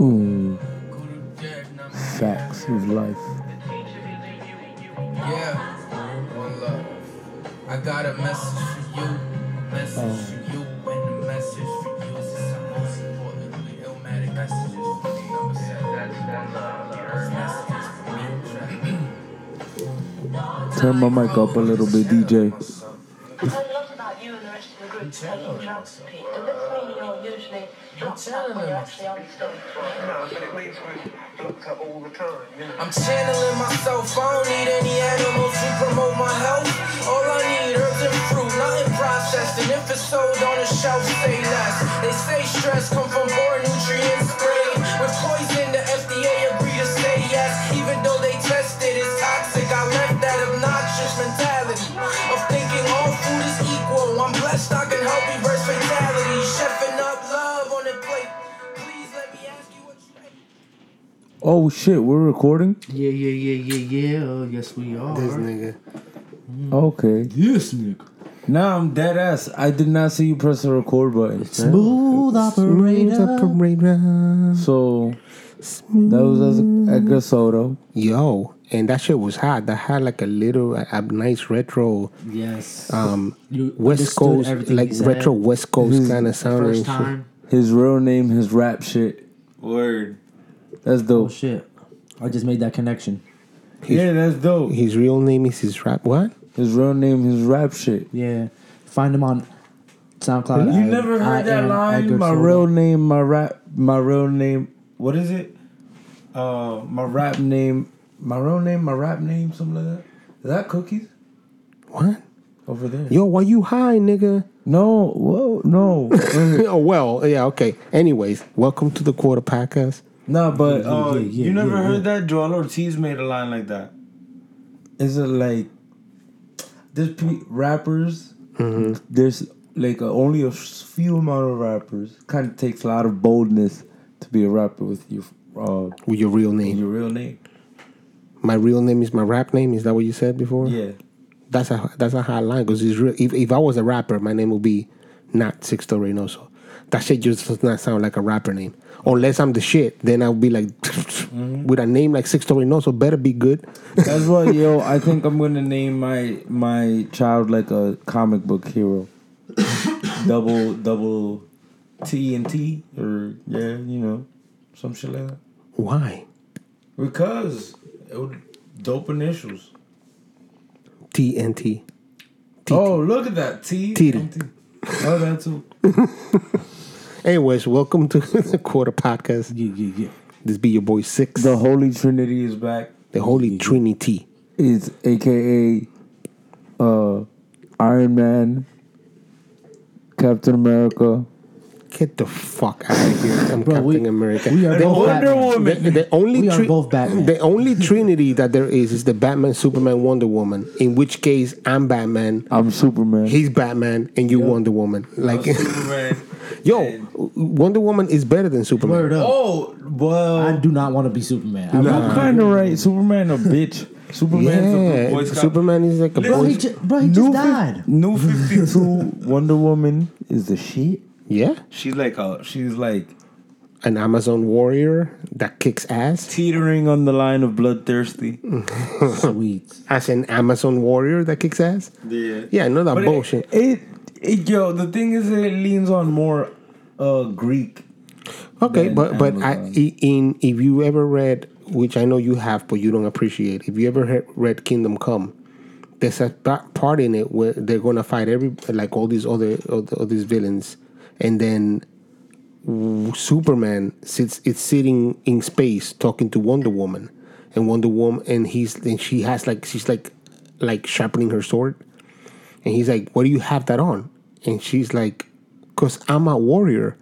Ooh, facts of life. Yeah, one love. I got a message for you, a message for you, and the message for you is the most importantly illmatic messages for me. Number seven. That's one love. You heard messages for me. Turn my mic up a little bit, DJ. We've heard a lot about you and the rest of the group I'm channeling myself. I don't need any animals to promote my health. All I need herbs and fruit, nothing processed. And if it's sold on a shelf, say less. They say stress come from poor nutrients Oh shit, we're recording? Yeah, yeah, yeah, yeah, yeah. Oh, yes, we are. This nigga. Okay. Yes, nigga. Now I'm dead ass. I did not see you press the record button. Smooth operator. operator. So that was as Edgar Soto. Yo, and that shit was hot. That had like a little, a, a nice retro, Yes. um, You West Coast, like retro West Coast kind of sound and First shit. time. His real name, his rap shit. Word. That's Oh dope. shit! I just made that connection. yeah, that's dope. His real name is his rap. What? His real name, is rap shit. Yeah. Find him on SoundCloud. You at never heard I that am line? Edgar My Soto. real name, my rap, my real name. What is it? Uh, my rap name, my real name, my rap name, something like that. Is that cookies What? over there? Yo, why you high, nigga? No, whoa, no, oh well, yeah, okay. Anyways, welcome to the Quarter Podcast. No. But Yeah, uh, yeah, yeah, you never yeah, heard yeah. that Joel Ortiz made a line like that. Is it like there's pe- rappers? There's like a, only a few amount of rappers. Kind of takes a lot of boldness to be a rapper with your uh, With your real name. your real name. My real name is my rap name. Is that what you said before? Yeah. That's a that's a hard line because if if I was a rapper, my name would be not Sixto Reynoso. That shit just does not sound like a rapper name. Unless I'm the shit, then I'll be like, with a name like Sixto Reynoso, better be good. That's why, yo, I think I'm gonna name my my child like a comic book hero. double double T and T or yeah, you know, some shit like that. Why? Because it would dope initials. T and T. Oh, look at that T. T. Oh, that too. Anyways, welcome to the Quarter Podcast. Yeah, yeah, yeah. This be your boy Six, The Holy Trinity is back. the Holy Trinity. Is AKA uh Iron Man, Captain America. Get the fuck out of here! I'm Bro, Captain we- America. we are the, both only, Batman. the, the only We are both Batman. The only Trinity that there is is the Batman, Superman, Wonder Woman. In which case, I'm Batman. I'm Superman. He's Batman, and you Wonder Woman. Like, yo, Wonder Woman is better than Superman. Word up. Oh well, I do not want to be Superman. I I'm want- kind of right. Superman a bitch. Superman's a Yeah, Boy Scout. Superman is like a Bro, boy. he, ju- bro, he just New, died. fif- new Fifty Two Wonder Woman is the shit. Yeah, She's like a she's like an Amazon warrior that kicks ass. teetering on the line of bloodthirsty. Sweet. As an Amazon warrior that kicks ass. Yeah, Yeah, I know that but bullshit. It, it, it yo the thing is it leans on more uh Greek. Okay, but but I, Amazon. i- in if you ever read, which I know you have, but you don't appreciate, if you ever read Kingdom Come, there's a part in it where they're gonna fight every like all these other all, all these villains, and then Superman sits it's sitting in space talking to Wonder Woman, and Wonder Woman and he's and she has like she's like like sharpening her sword, and he's like, "What do you have that on?" And she's like, "Cause I'm a warrior,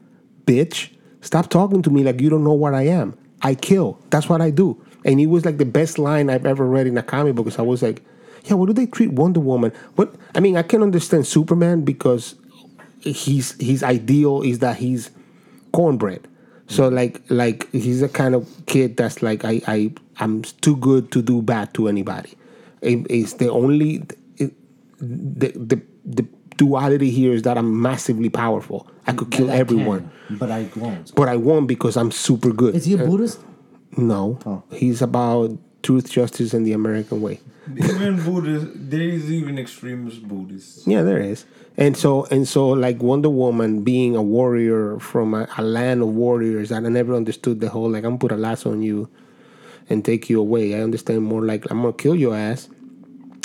bitch. Stop talking to me like you don't know what I am. I kill. That's what I do." And it was like the best line I've ever read in a comic book. Because I was like, "Yeah, what do they treat Wonder Woman?" What I mean, I can understand Superman because he's his ideal is that he's cornbread. So like like he's a kind of kid that's like I I I'm too good to do bad to anybody. It- it's the only it, the the the duality here is that I'm massively powerful. I could kill I everyone, can, but I won't. but I won't because I'm super good. Is he a Uh, Buddhist? No, Oh. he's about truth, justice, and the American way. Even Buddhist, there's even extremist Buddhists. Yeah, there is. And so and so like Wonder Woman being a warrior from a, a land of warriors, and I never understood the whole like I'm gonna put a lasso on you and take you away. I understand more like I'm gonna kill your ass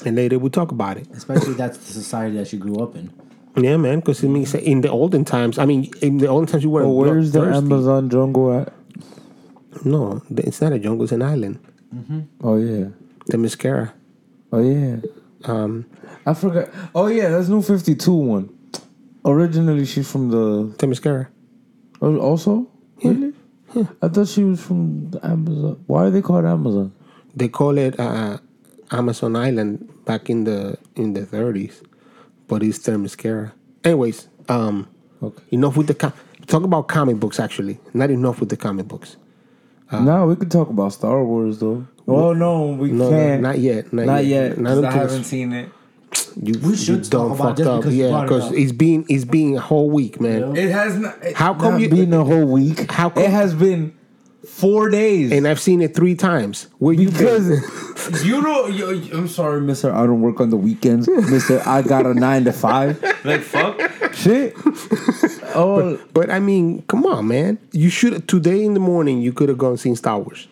and later we'll talk about it. Especially that's the society that she grew up in. Yeah, man, because it means in the olden times, I mean, in the olden times you were Oh, where's the bloodthirsty. Amazon jungle at? No, it's not a jungle; it's an island. Oh yeah. Themyscira. Oh yeah. Um, I forgot. Oh yeah, that's New Fifty Two one. Originally, she's from the. Themyscira. Oh, also, really? I thought she was from the Amazon. Why are they called Amazon? They call it uh, Amazon Island back in the in the 30s, but it's Themyscira. Anyways, um, Okay. enough with the com- talk about comic books. Actually, not enough with the comic books. Uh, now we could talk about Star Wars though. Oh no, we No, no, can't. not yet. Not, Not yet. yet. Not 'cause I haven't seen it. you, We should you talk about it fucked just up. because Yeah, it because up. it's been it's been a whole week, man. It has not. it- How come not you- been a whole week? How come- it has been four days? And I've seen it three times. Where you been? because you know, you, I'm sorry, Mister. I don't work on the weekends, Mister. I got a nine to five. Like fuck, shit. Oh, But I mean, come on, man. You should today in the morning. You could have gone seen Star Wars.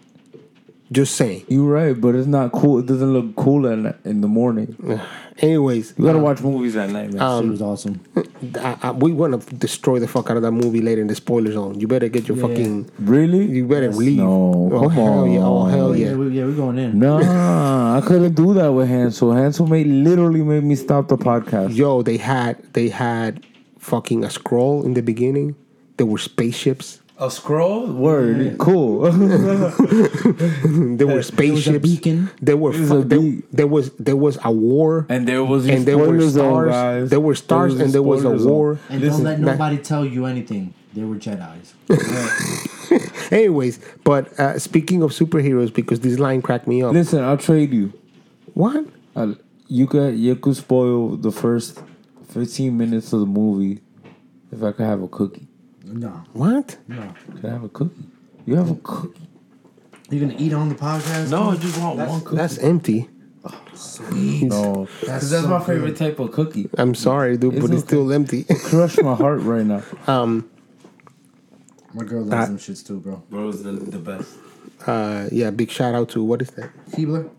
Just saying. you're right, but it's not cool. It doesn't look cool in, in the morning. Anyways, You gotta um, watch movies at night, man. Um, she was awesome. I, I, we want to destroy the fuck out of that movie later in the spoiler zone. You better get your Yeah. fucking. really? You better leave. No, oh come hell yeah! Oh on. hell Oh, yeah, yeah! we, yeah, we're going in. Nah, I couldn't do that with Hansel. Hansel made literally made me stop the podcast. Yo, they had they had fucking a scroll in the beginning. There were spaceships. A scroll? Word. Cool. There were spaceships. beacon. There were was fu- a there, there was there was a war. and there was And there were spoiler zone, stars. guys. There were stars was a and there was a spoiler zone. war. And Listen, don't let that- nobody tell you anything. They were Jedi's. Anyways, but uh, speaking of superheroes, because this line cracked me up. Listen, I'll trade you. What? i you could you could spoil the first fifteen minutes of the movie if I could have a cookie. No, What? no. Could I have a cookie? You have a cookie? You're gonna eat on the podcast? No, I just want one cookie. That's empty. Sweet. no, because that's so my favorite type of cookie. I'm sorry, dude, It's but it's okay. still empty. Crush my heart right now. um. My girl loves them shits too, bro. Bro, is the, the best. Uh. Yeah. Big shout out to what is that? Keebler,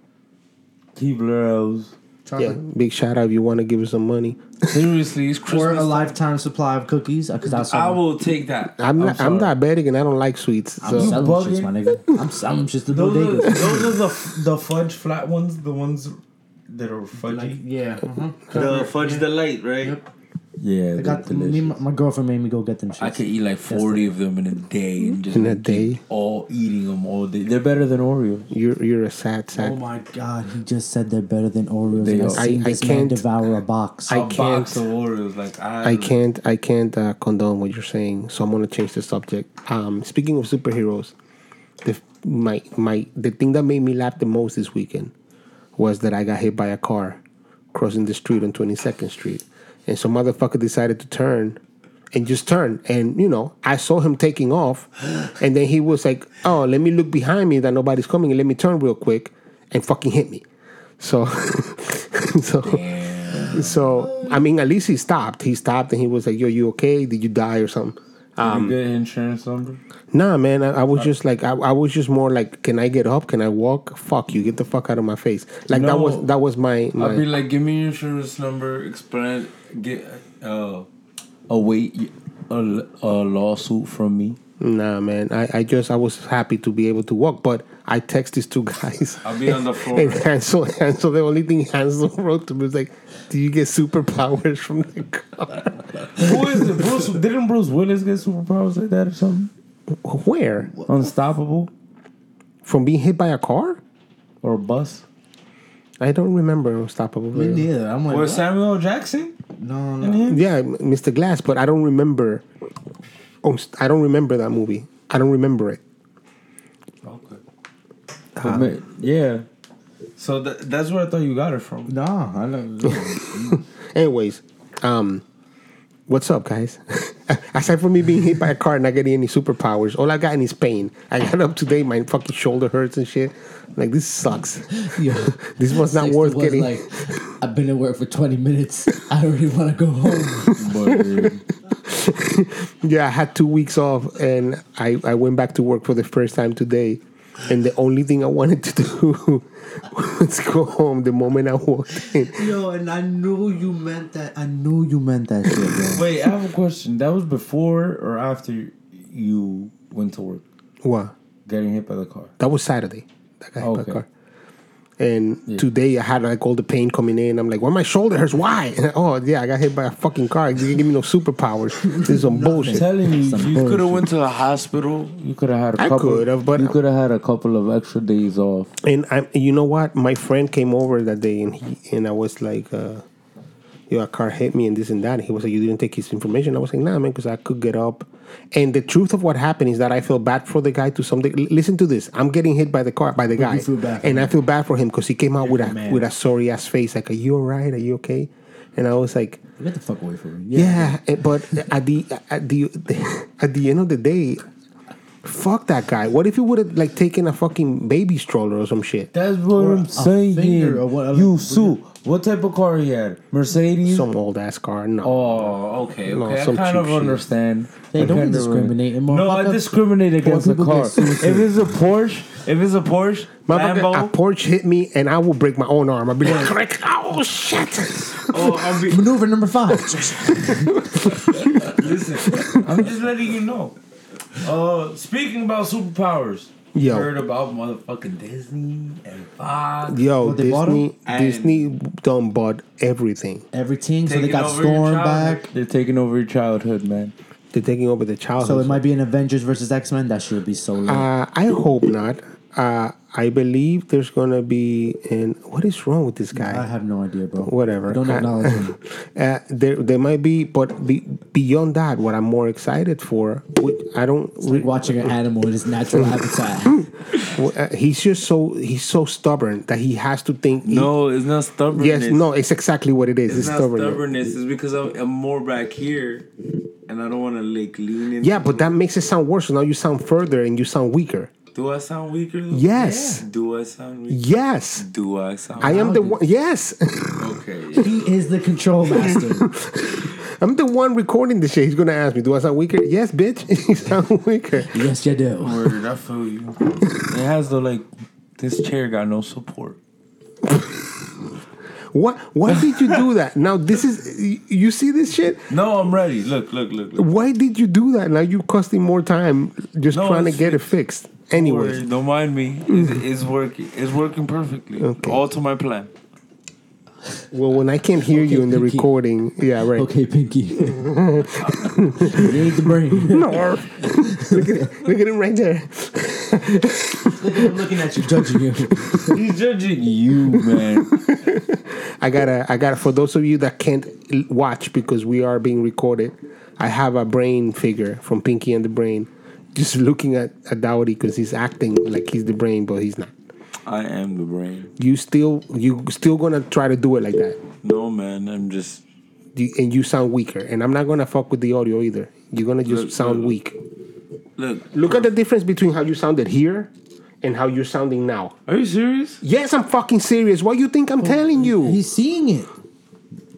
Keebler elves. Yeah. Big shout out if you want to give us some money. Seriously, it's Or Christmas. a lifetime supply of cookies. Because that's I will take that. I'm not, I'm, sorry. diabetic and I don't like sweets. I'm So selling bugging? shits, my nigga. I'm selling shits to Those are, those are the the fudge flat ones, the ones that are fudgy. Like, yeah. uh-huh. the fudge delight, right? Yep. Yeah, I they're got me, delicious. my girlfriend made me go get them shits. I could eat like forty of them in a day and just In a day? all eating them all day. They're better than Oreos. you're you're a sad sad. Oh my god, he just said they're better than Oreos. They and I seen I- I this man can't- devour a box. I a box can't- of Oreos, like I, I can't I can't uh, condone what you're saying, so I'm gonna change the subject. Um, speaking of superheroes, the my my the thing that made me laugh the most this weekend was that I got hit by a car crossing the street on 22nd Street, and some motherfucker decided to turn and just turn, and you know I saw him taking off, and then he was like, "Oh, let me look behind me that nobody's coming, and let me turn real quick," and fucking hit me. So, so. So I mean, at least he stopped. He stopped and he was like, "Yo, you okay? Did you die or something?" Did you get insurance number? Nah, man. I, I was just like, I, I was just more like, "Can I get up? Can I walk? Fuck you! Get the fuck out of my face!" Like that was that was my, my I'd be like, give me your insurance number. Explain, get uh, await a, a lawsuit from me. nah, man. I, I just I was happy to be able to walk, but I text these two guys. I'll be on the floor. And Hansel, Hansel, the only thing Hansel wrote to me was like, "Do you get superpowers from the car?" Who is it? Bruce? Didn't Bruce Willis get superpowers like that or something? Where? Unstoppable From being hit by a car? or a bus? I don't remember Unstoppable. Me neither. I'm like, Or what? Samuel Jackson? no, in no. Yeah, Mr. Glass, but I don't remember. Oh, I don't remember that movie. I don't remember it. Okay. But ma- yeah. So tha- that's where I thought you got it from. No, I don't. Anyways, Um, what's up, guys? Aside from me being hit by a car and not getting any superpowers, all I got is pain. I got up today, my fucking shoulder hurts and shit. Like this sucks. Yo, This was not worth was getting. Like, I've been at work for 20 minutes. I already want to go home. Word. Yeah, I had two weeks off and I, I went back to work for the first time today. And the only thing I wanted to do was go home the moment I walked in. Yo, and I knew you meant that. I knew you meant that shit, bro. Wait, I have a question. That was before or after you went to work, What? getting hit by the car? That was Saturday. That got hit by Okay. a car. And today I had like all the pain coming in. I'm like, well, my shoulder hurts. Why? oh, yeah, I got hit by a fucking car. You didn't give me no superpowers. This is some I'm bullshit. telling you, Some you could have went to the hospital. You could have had a I couple. could've, but- you could have had a couple of extra days off. And I, you know what? My friend came over that day, and he and I was like, uh, "Yo, a car hit me, and this and that." And he was like, "You didn't take his information." I was like, "Nah, man, because I could get up." And the truth of what happened is that I feel bad for the guy to something. degree. Listen to this: I'm getting hit by the car by the guy, feel bad for and I feel bad for him because he came out with a man. with a sorry ass face, like, "Are you alright? Are you okay?" And I was like, Get the fuck away from me. yeah, eh, but at the at the at the end of the day, fuck that guy. What if he would have like taken a fucking baby stroller or some shit? That's what Or I'm a saying. finger or what- you sue. What type of car he had? Mercedes. Some old ass car. No. Oh, okay, No, okay. I kind of shit. understand. Hey, I don't be discriminating, No, I discriminate against the car. If it's a Porsche, if it's a Porsche, Lambo, a Porsche hit me and I will break my own arm. I'll be like, "Crick, oh shit. oh, I'll be, Maneuver number five. listen. I'm just letting you know. Uh, speaking about superpowers, Yo. heard about motherfucking Disney and Fox. Yo, What, Disney, And- Disney done bought everything. Everything. So they got over Storm back. They're taking over your childhood, man. They're taking over the childhood. So it might be an Avengers versus X Men. That should be so lit. Uh, I hope not. Uh, I believe there's gonna be and What is wrong with this guy? I have no idea, bro. whatever. Don't acknowledge him. Uh, there, there might be, but be, beyond that, what I'm more excited for, which I don't. Like watching an animal in its natural habitat. uh, he's just so he's so stubborn that he has to think. he- No, it's not stubbornness. yes, no, it's exactly what it is. It's, It's not stubborn. stubbornness. It's because I'm, I'm more back here, and I don't want to like lean in. Yeah, but that makes it sound worse. So now you sound further and you sound weaker. do I sound weaker? though? Yes. Do I sound weaker? Yes, Do I sound? I am the one. Yes, Okay. he is the control master. I'm the one recording the shit. He's gonna ask me, "Do I sound weaker?" Yes, bitch. you sound weaker. yes, you do. Word, I feel you. It has the like. This chair got no support. What? Why did you do that? Now this is. you- You see this shit? No, I'm ready. Look, look, look, look. Why did you do that? Now you're costing more time just No, trying to it's get it fixed. Anyways, Word, don't mind me. It's, it's working. It's working perfectly. Okay. All to my plan. Well, when I can't hear you in the Pinky. recording, yeah, right. Okay, Pinky. you need the brain. No, look at look at him right there. I'm looking at you, judging you. He's judging you, man. I gotta, I gotta. For those of you that can't watch because we are being recorded, I have a brain figure from Pinky and the Brain, just looking at at Dowdy because he's acting like he's the brain, but he's not. I am the brain. You still, you still gonna try to do it like that, No, man. I'm just. you, and you sound weaker. And I'm not gonna fuck with the audio either. You're gonna just Look, sound look. weak. Look. Look at the difference between how you sounded here and how you're sounding now. Are you serious? Yes, I'm fucking serious. What you think I'm telling you? He's seeing it.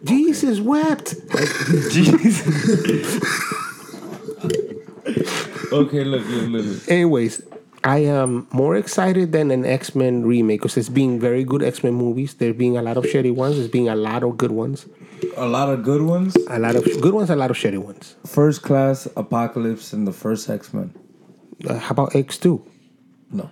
Jesus wept. Okay, look, look, look. look. Anyways, I am more excited than an X Men remake because there's being very good X Men movies. There being a lot of shitty ones. There's being a lot of good ones. A lot of good ones. A lot of good ones. A lot of shitty ones. First Class, Apocalypse, and the first X Men. Uh, how about X Two? No.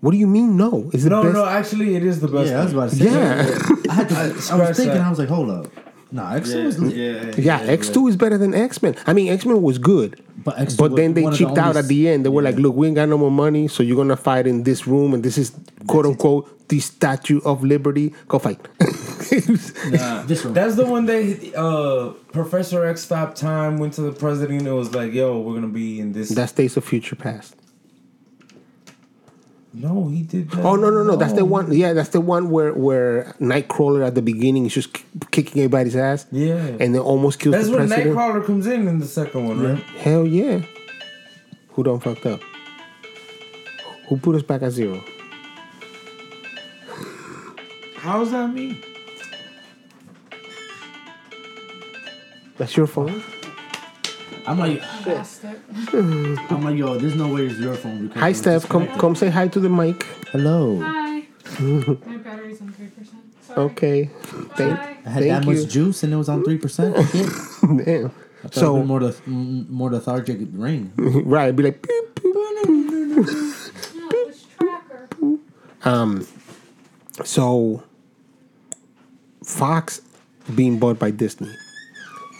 What do you mean? No, is the No, best. no. Actually, it is the best. Yeah, I was about to say. Yeah. I had to. I, was thinking. that. I was like, hold up. Nah, X two was lit. yeah, Yeah, X Two is better than X Men. I mean, X Men was good, But X2 but then they one the out at the end. They were like, "Look, we ain't got no more money, so you're gonna fight in this room, and this is quote unquote the Statue of Liberty. Go fight." Nah. This one. That's the one that uh, Professor X stopped time, went to the president, and was like, "Yo, we're gonna be in this." That's Days of Future Past. No, he did that. Oh no no no! That's the one. Yeah, that's the one where where Nightcrawler at the beginning is just k- kicking everybody's ass. Yeah. and then almost kills That's the when president. Nightcrawler comes in in the second one, right? Hell yeah! Who done fucked up? Who put us back at zero? How's that me? That's your phone. I'm like, I'm like, yo, there's no way it's your phone. Because Hi, it was Steph. Come disconnected. come say hi to the mic. Hello. Hi. My battery's on 3%. Sorry. Okay. Thank, Bye. I had thank that you. much juice and it was on three percent. Damn. So So more the more lethargic ring. right, be like. beep, beep. beep, beep." No, it's tracker. Um. So Fox being bought by Disney.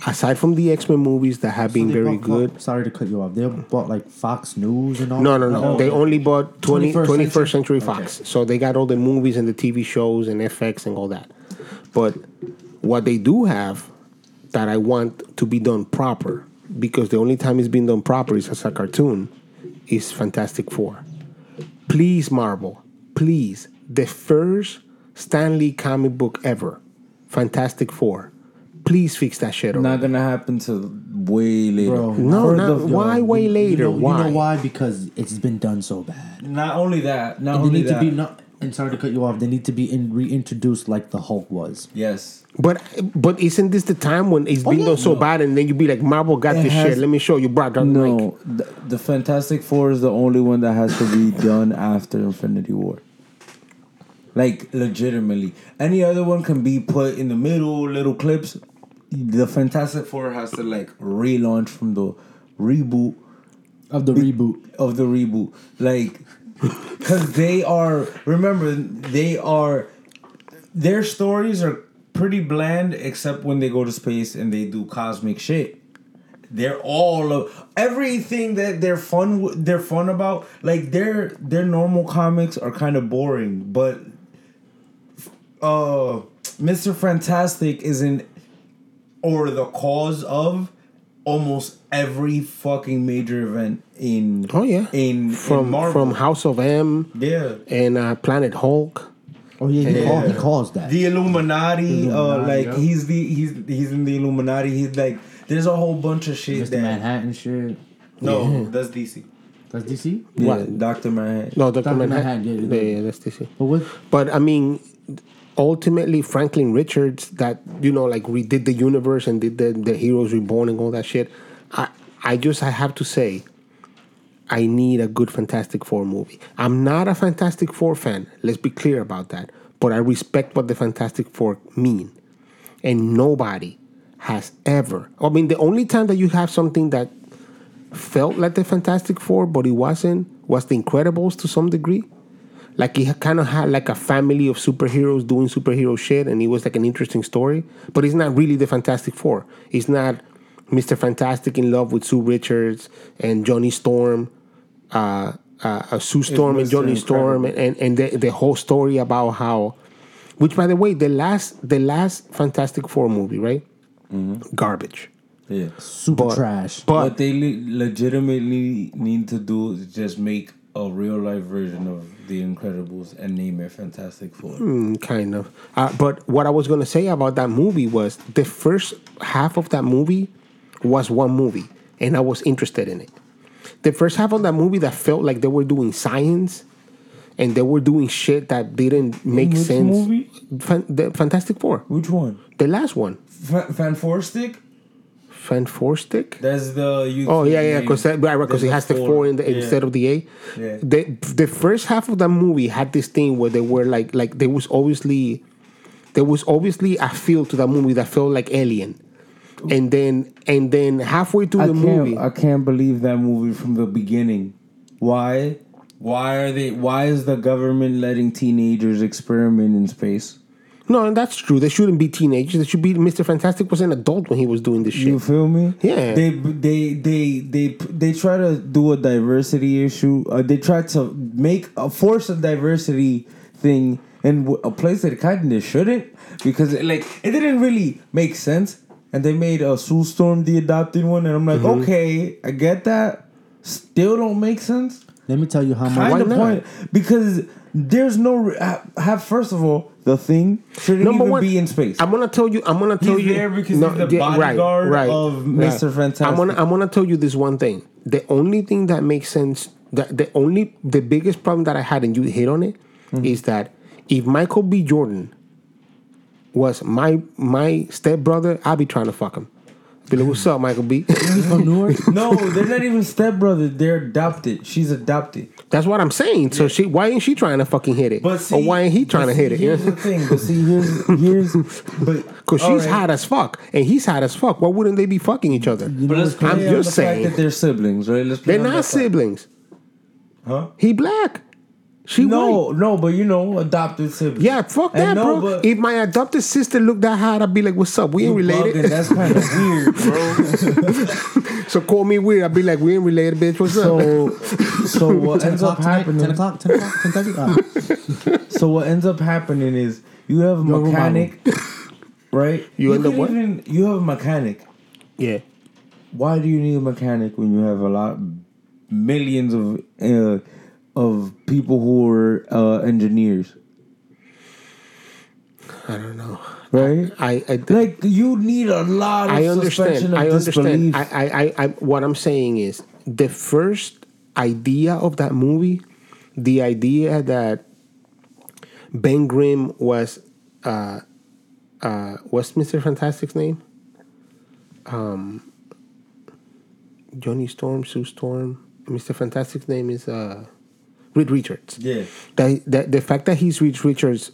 Aside from the X Men movies that have been very bought- good, Sorry to cut you off. They bought like Fox News and all. No, no, no. Oh, they only bought 20, 21st 21st, century, century? Fox. So they got all the movies and the TV shows and FX and all that. But what they do have that I want to be done proper, because the only time it's been done proper is as a cartoon, is Fantastic Four. Please, Marvel, please, the first Stan Lee comic book ever, Fantastic Four. Please fix that shit already. Not gonna happen till way later. Bro, No, not, the- why way later? You know, why? You know why? Because it's been done so bad. Not only that. Not And only need that. to be not. And sorry to cut you off. They need to be in, reintroduced like the Hulk was. yes. But but isn't this the time when it's oh, been yeah, done so no. bad and then you be like Marvel got It this has- shit? Let me show you, bro. Like, No, the, the Fantastic Four is the only one that has to be done after Infinity War. Like legitimately, any other one can be put in the middle, little clips. The Fantastic Four has to like relaunch from the reboot Of the reboot. of the reboot, like because they are. Remember, they are. Their stories are pretty bland, except when they go to space and they do cosmic shit. They're all of everything that they're fun. They're fun about. Like their their normal comics are kind of boring, but uh, Mister Fantastic is in or the cause of almost every fucking major event in oh yeah, in from in Marvel. from House of M yeah and uh, Planet Hulk. Oh yeah, he, Yeah. Call, he calls that. the Illuminati, uh Illuminati, like yeah. he's the he's he's in the Illuminati he's like there's a whole bunch of shit Mr. that Manhattan shit. no that's DC That's DC. yeah What? Doctor Manhattan No, Doctor Manhattan. Manhattan, Yeah, yeah, yeah, that's DC. But what? But I mean, ultimately, Franklin Richards, that you know, like redid the universe and did the the Heroes Reborn and all that shit. I I just I have to say, I need a good Fantastic Four movie. I'm not a Fantastic Four fan. Let's be clear about that. But I respect what the Fantastic Four mean, and nobody has ever. I mean, the only time that you have something that felt like the Fantastic Four, but it wasn't, was the Incredibles to some degree. Like he kind of had like a family of superheroes doing superhero shit, and it was like an interesting story. But it's not really the Fantastic Four. It's not Mister Fantastic in love with Sue Richards and Johnny Storm, uh, uh, uh, Sue Storm and Mr. Johnny Storm, Incredible. and and the, the whole story about how, which by the way, the last the last Fantastic Four movie, right? Garbage. yeah Super But- trash. But what they le- legitimately need to do is just make a real life version of the Incredibles and name it Fantastic Four. Mm, kind of. Uh, but what I was gonna say about that movie was the first half of that movie was one movie, and I was interested in it. The first half of that movie that felt like they were doing science, and they were doing shit that didn't make which sense. movie? Fan, the Fantastic Four, Which one? the last one, Fa- Fan Four Stick? Fan Four Stick. That's the you. Oh yeah, yeah, because right, because it has the four in the, Yeah. instead of the A. Yeah. The the first half of that movie had this thing where they were like like there was obviously there was obviously a feel to that movie that felt like Alien, and then and then halfway through I the movie, I can't believe that movie from the beginning. Why? Why are they? Why is the government letting teenagers experiment in space? No, and that's true. They shouldn't be teenagers. They should be. Mister Fantastic was an adult when he was doing this shit. You feel me? Yeah. They they they they they try to do a diversity issue. Uh, they try to make a force a diversity thing in a place that it kind of shouldn't because it, like it didn't really make sense. And they made a Sue Storm the adopted one, and I'm like, Mm-hmm. okay, I get that. Still don't make sense. Let me tell you how much. kind of not? point because there's no re- have first of all the thing shouldn't Number even one, be in space. I'm gonna tell you. I'm gonna tell He's you. there because he's the bodyguard of Mr. Fantastic. I'm gonna. I'm gonna tell you this one thing. The only thing that makes sense. That the only the biggest problem that I had, and you hit on it, Mm-hmm. is that if Michael B. Jordan was my my stepbrother, I'd be trying to fuck him. Be like, what's up, Michael B? From Newark. no, they're not even stepbrothers. They're adopted. She's adopted. That's what I'm saying. So she, why ain't she trying to fucking hit it? But see, or why ain't he trying to see, hit it? Here's the thing. But see, here's here's but Because she's right. hot as fuck, and he's hot as fuck. Why wouldn't they be fucking each other? But let's play I'm on just the saying. fact that they're siblings, right? Let's play They're on not that fact. siblings. Huh? He black. She white. No, no, but you know, adopted siblings. Yeah, fuck that, no, bro. but- if my adopted sister looked that hot, I'd be like, "What's up? We ain't related." bugging, That's kind of weird, bro. so call me weird. I'd be like, "We ain't related, bitch. What's up?" So, so what ends up happening? 10 o'clock? 10 o'clock? 10 So what ends up happening is you have a Yo, mechanic, right? You end up what? Even, you have a mechanic. yeah, Why do you need a mechanic when you have a lot, millions of uh, of people who are uh, engineers, I don't know. right? I I, Like you need a lot of I understand. I understand. I, I, I, I, what I'm saying is the first idea of that movie, the idea that Ben Grimm was, uh, uh, what's Mr. Fantastic's name? Um, Johnny Storm, Sue Storm. Mr. Fantastic's name is uh, Reed Richards yeah, that, that the fact that he's Reed Richards'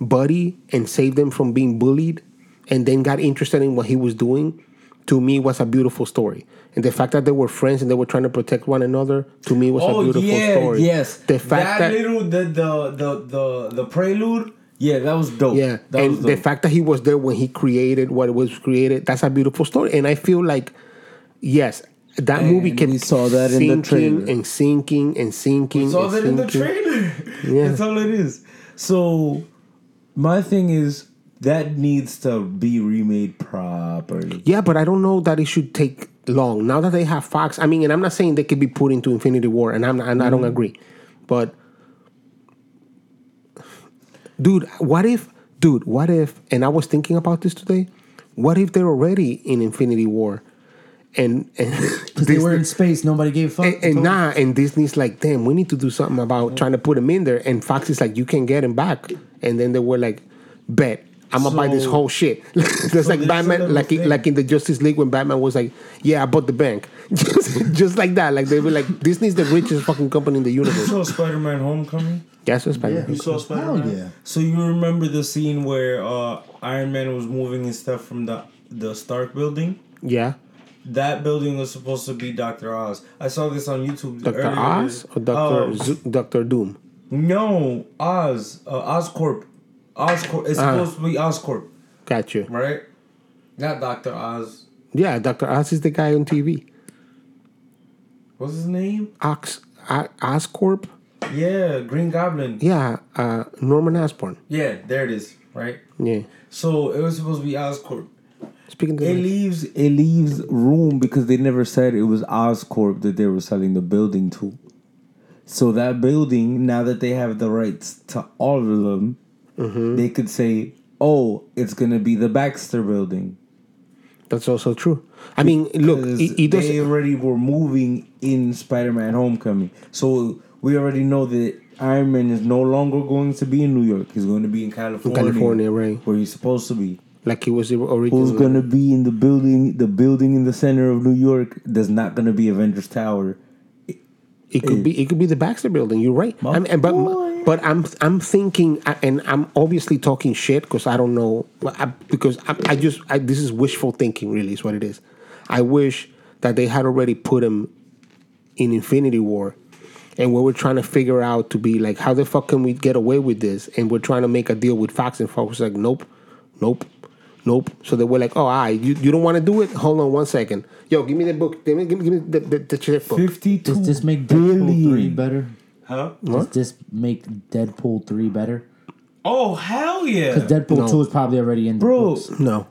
buddy and saved them from being bullied, and then got interested in what he was doing, to me was a beautiful story. And the fact that they were friends and they were trying to protect one another, to me was a oh beautiful yeah, story. yes. The fact that, little the, the the the the prelude, yeah, that was dope. yeah, that and was the fact that he was there when he created what was created, that's a beautiful story. And I feel like, yes. That And movie kept we saw that in the trailer. and sinking and sinking. It's all and that in the sinking. trailer. Yeah. That's all it is. So my thing is that needs to be remade properly. Yeah, but I don't know that it should take long. Now that they have Fox, I mean, and I'm not saying they could be put into Infinity War, and I'm and I don't mm-hmm. agree, but dude, what if, dude, what if? And I was thinking about this today. What if they're already in Infinity War, and and Because they were in space, nobody gave a fuck. and, and nah, and Disney's like, damn, we need to do something about trying to put him in there. And Fox is like, you can't get him back. And then they were like, bet. I'm gonna buy this whole shit. Just So like Batman, like thing. like in the Justice League when Batman was like, "Yeah, I bought the bank," just, just like that. Like they were like, Disney's the richest fucking company in the universe." You universe. saw Spider Man Homecoming? Yes, what Spider-Man. You saw Spider Hell Man? yeah. So you remember the scene where uh, Iron Man was moving his stuff from the the Stark building? Yeah, That building was supposed to be Doctor Oz. I saw this on YouTube. Doctor earlier. Oz or Doctor Oh, Zo- Doctor Doom. no, Oz. Uh, Oscorp. Oscorp. It's Ah. supposed to be Oscorp, Got you. right? Not Doctor Oz. Yeah, Doctor Oz is the guy on TV. What's his name? Ox O- Oscorp. Yeah, Green Goblin. Yeah, uh, Norman Osborn. Yeah, there it is. Right. Yeah. So it was supposed to be Oscorp. Speaking to It the leaves it leaves room because they never said it was Oscorp that they were selling the building to. So that building, now that they have the rights to all of them, Mm-hmm. they could say, "Oh, it's gonna be the Baxter Building." That's also true. I mean, look, he does. they already were moving in Spider-Man: Homecoming, so we already know that Iron Man is no longer going to be in New York. He's going to be in California, California, right. where he's supposed to be. Like it was the original. Who's gonna be in the building? The building in the center of New York. There's not gonna be Avengers Tower. It could be. It could be the Baxter Building. You're right. I mean, but boy. but I'm I'm thinking, and I'm obviously talking shit because I don't know. I, because I, I just I, this is wishful thinking. Really, is what it is. I wish that they had already put him in Infinity War, and we were trying to figure out to be like, how the fuck can we get away with this? And we're trying to make a deal with Fox, and Fox was like, nope, nope. Nope. So they were like, "Oh, I you, you don't want to do it? Hold on one second. Yo, give me the book. Give me, give me, give me the, the, the checkbook. Fifty-two. Does this make Deadpool 3 billion. better? Huh? Does this make Deadpool 3 better? Oh hell yeah! Because Deadpool No. 2 is probably already in the Bro, books. No.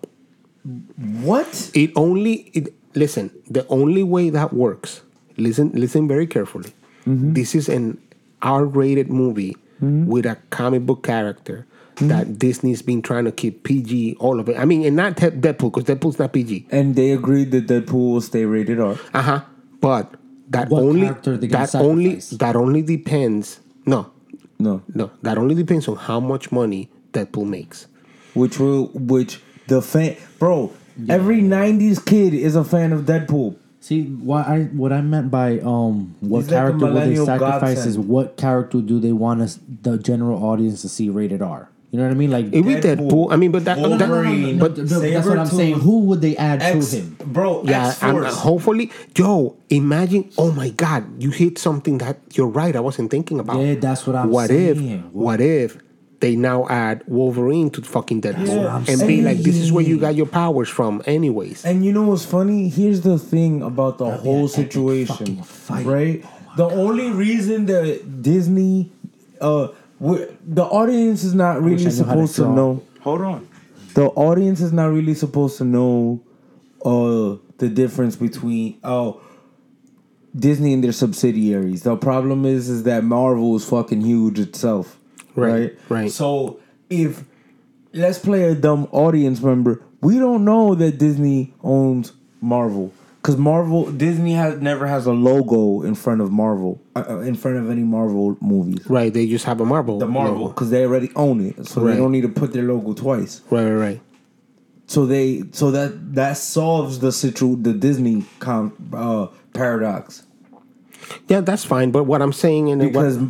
what? It only it, listen. The only way that works. Listen, listen very carefully. Mm-hmm. This is an R-rated movie mm-hmm. with a comic book character that Disney's been trying to keep PG all of it. I mean, and not Te- Deadpool because Deadpool's not PG. And they agreed that Deadpool will stay rated R. Uh huh. But that What only character are that only that only depends. No, No, no, that only depends on how much money Deadpool makes. which will which the fan, bro. Every '90s kid is a fan of Deadpool. See, what I what I meant by um, what He's like character will they millennial sacrifice is what character do they want us the general audience to see rated R? You know what I mean? Like, It Deadpool, Deadpool. I mean, but that, that Wolverine, but No, that's what I'm saying. Who would they add X, to him? bro. yeah, and hopefully, yo, imagine. Oh my God, you hit something that you're right. I wasn't thinking about. Yeah, that's what I'm what saying. if? What if? They now add Wolverine to fucking Deadpool Yeah. And be like, "This is where you got your powers from, anyways." And you know what's funny? Here's the thing about the That'd whole situation, right? the only reason that Disney, uh, w- the audience is not really I knew how to supposed to know. Hold on, the audience is not really supposed to know, uh, the difference between oh. Disney and their subsidiaries. The problem is, is that Marvel is fucking huge itself, Right, right? right. So if let's play a dumb audience member. We don't know that Disney owns Marvel because Marvel Disney has never has a logo in front of Marvel uh, uh, in front of any Marvel movies. Right? They just have a Marvel. The Marvel because they already own it, so Right. they don't need to put their logo twice. Right, right, right. So they so that that solves the situ the Disney com, uh, paradox Yeah, that's fine. But what I'm saying, and because what,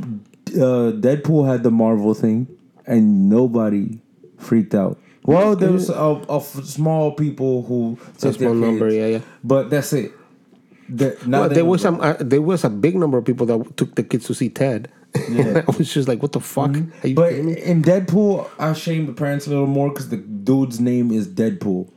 uh, Deadpool had the Marvel thing and nobody freaked out. Well, there was a, a small people who took their small number, yeah, yeah. But that's it. The, Well, there was some. Uh, there was a big number of people that took the kids to see Ted. Yeah. I was just like, "What the fuck?" Are you But in Deadpool, I shame the parents a little more because the dude's name is Deadpool.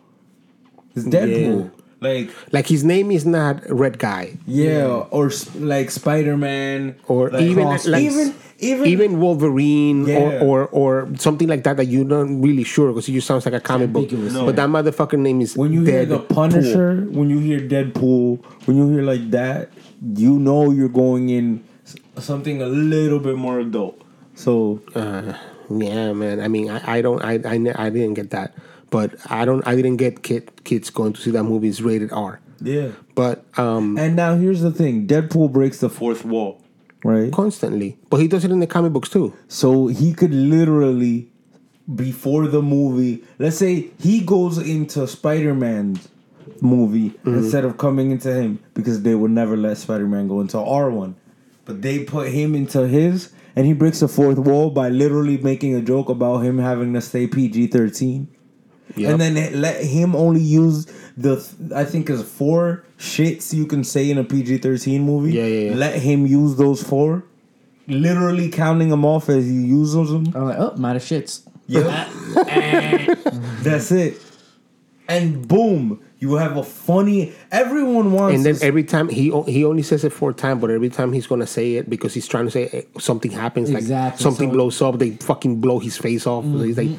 It's Deadpool. Like Like his name is not Red Guy yeah, or like Spider Man, or like, even Cross- like even even even Wolverine Yeah. or, or or something like that that you're not really sure because he just sounds like a comic book. ambiguous. But that motherfucker name is when you hear the. Punisher, when you hear Deadpool, when you hear like that, you know you're going in something a little bit more adult. So Uh, yeah, man. I mean, I, I don't, I, I, I didn't get that, but I don't, I didn't get kid, kids going to see that movie. It's rated R. yeah. But um, And now here's the thing: Deadpool breaks the fourth wall, right? constantly, but he does it in the comic books too. So he could literally, before the movie, let's say he goes into Spider Man's movie instead of coming into him because they would never let Spider Man go into R one, but they put him into his, and he breaks the fourth wall by literally making a joke about him having to stay PG thirteen. Yep. And then let him only use the I think is four shits you can say in a PG thirteen movie. Yeah, yeah, yeah. Let him use those four, literally counting them off as he uses them. I'm like, oh, might have shits. Yeah, that's it. And boom, you have a funny. Everyone wants. And then every time he he only says it four times, but every time he's gonna say it because he's trying to say eh, something happens, like Exactly, something so- blows up, they fucking blow his face off. So he's like,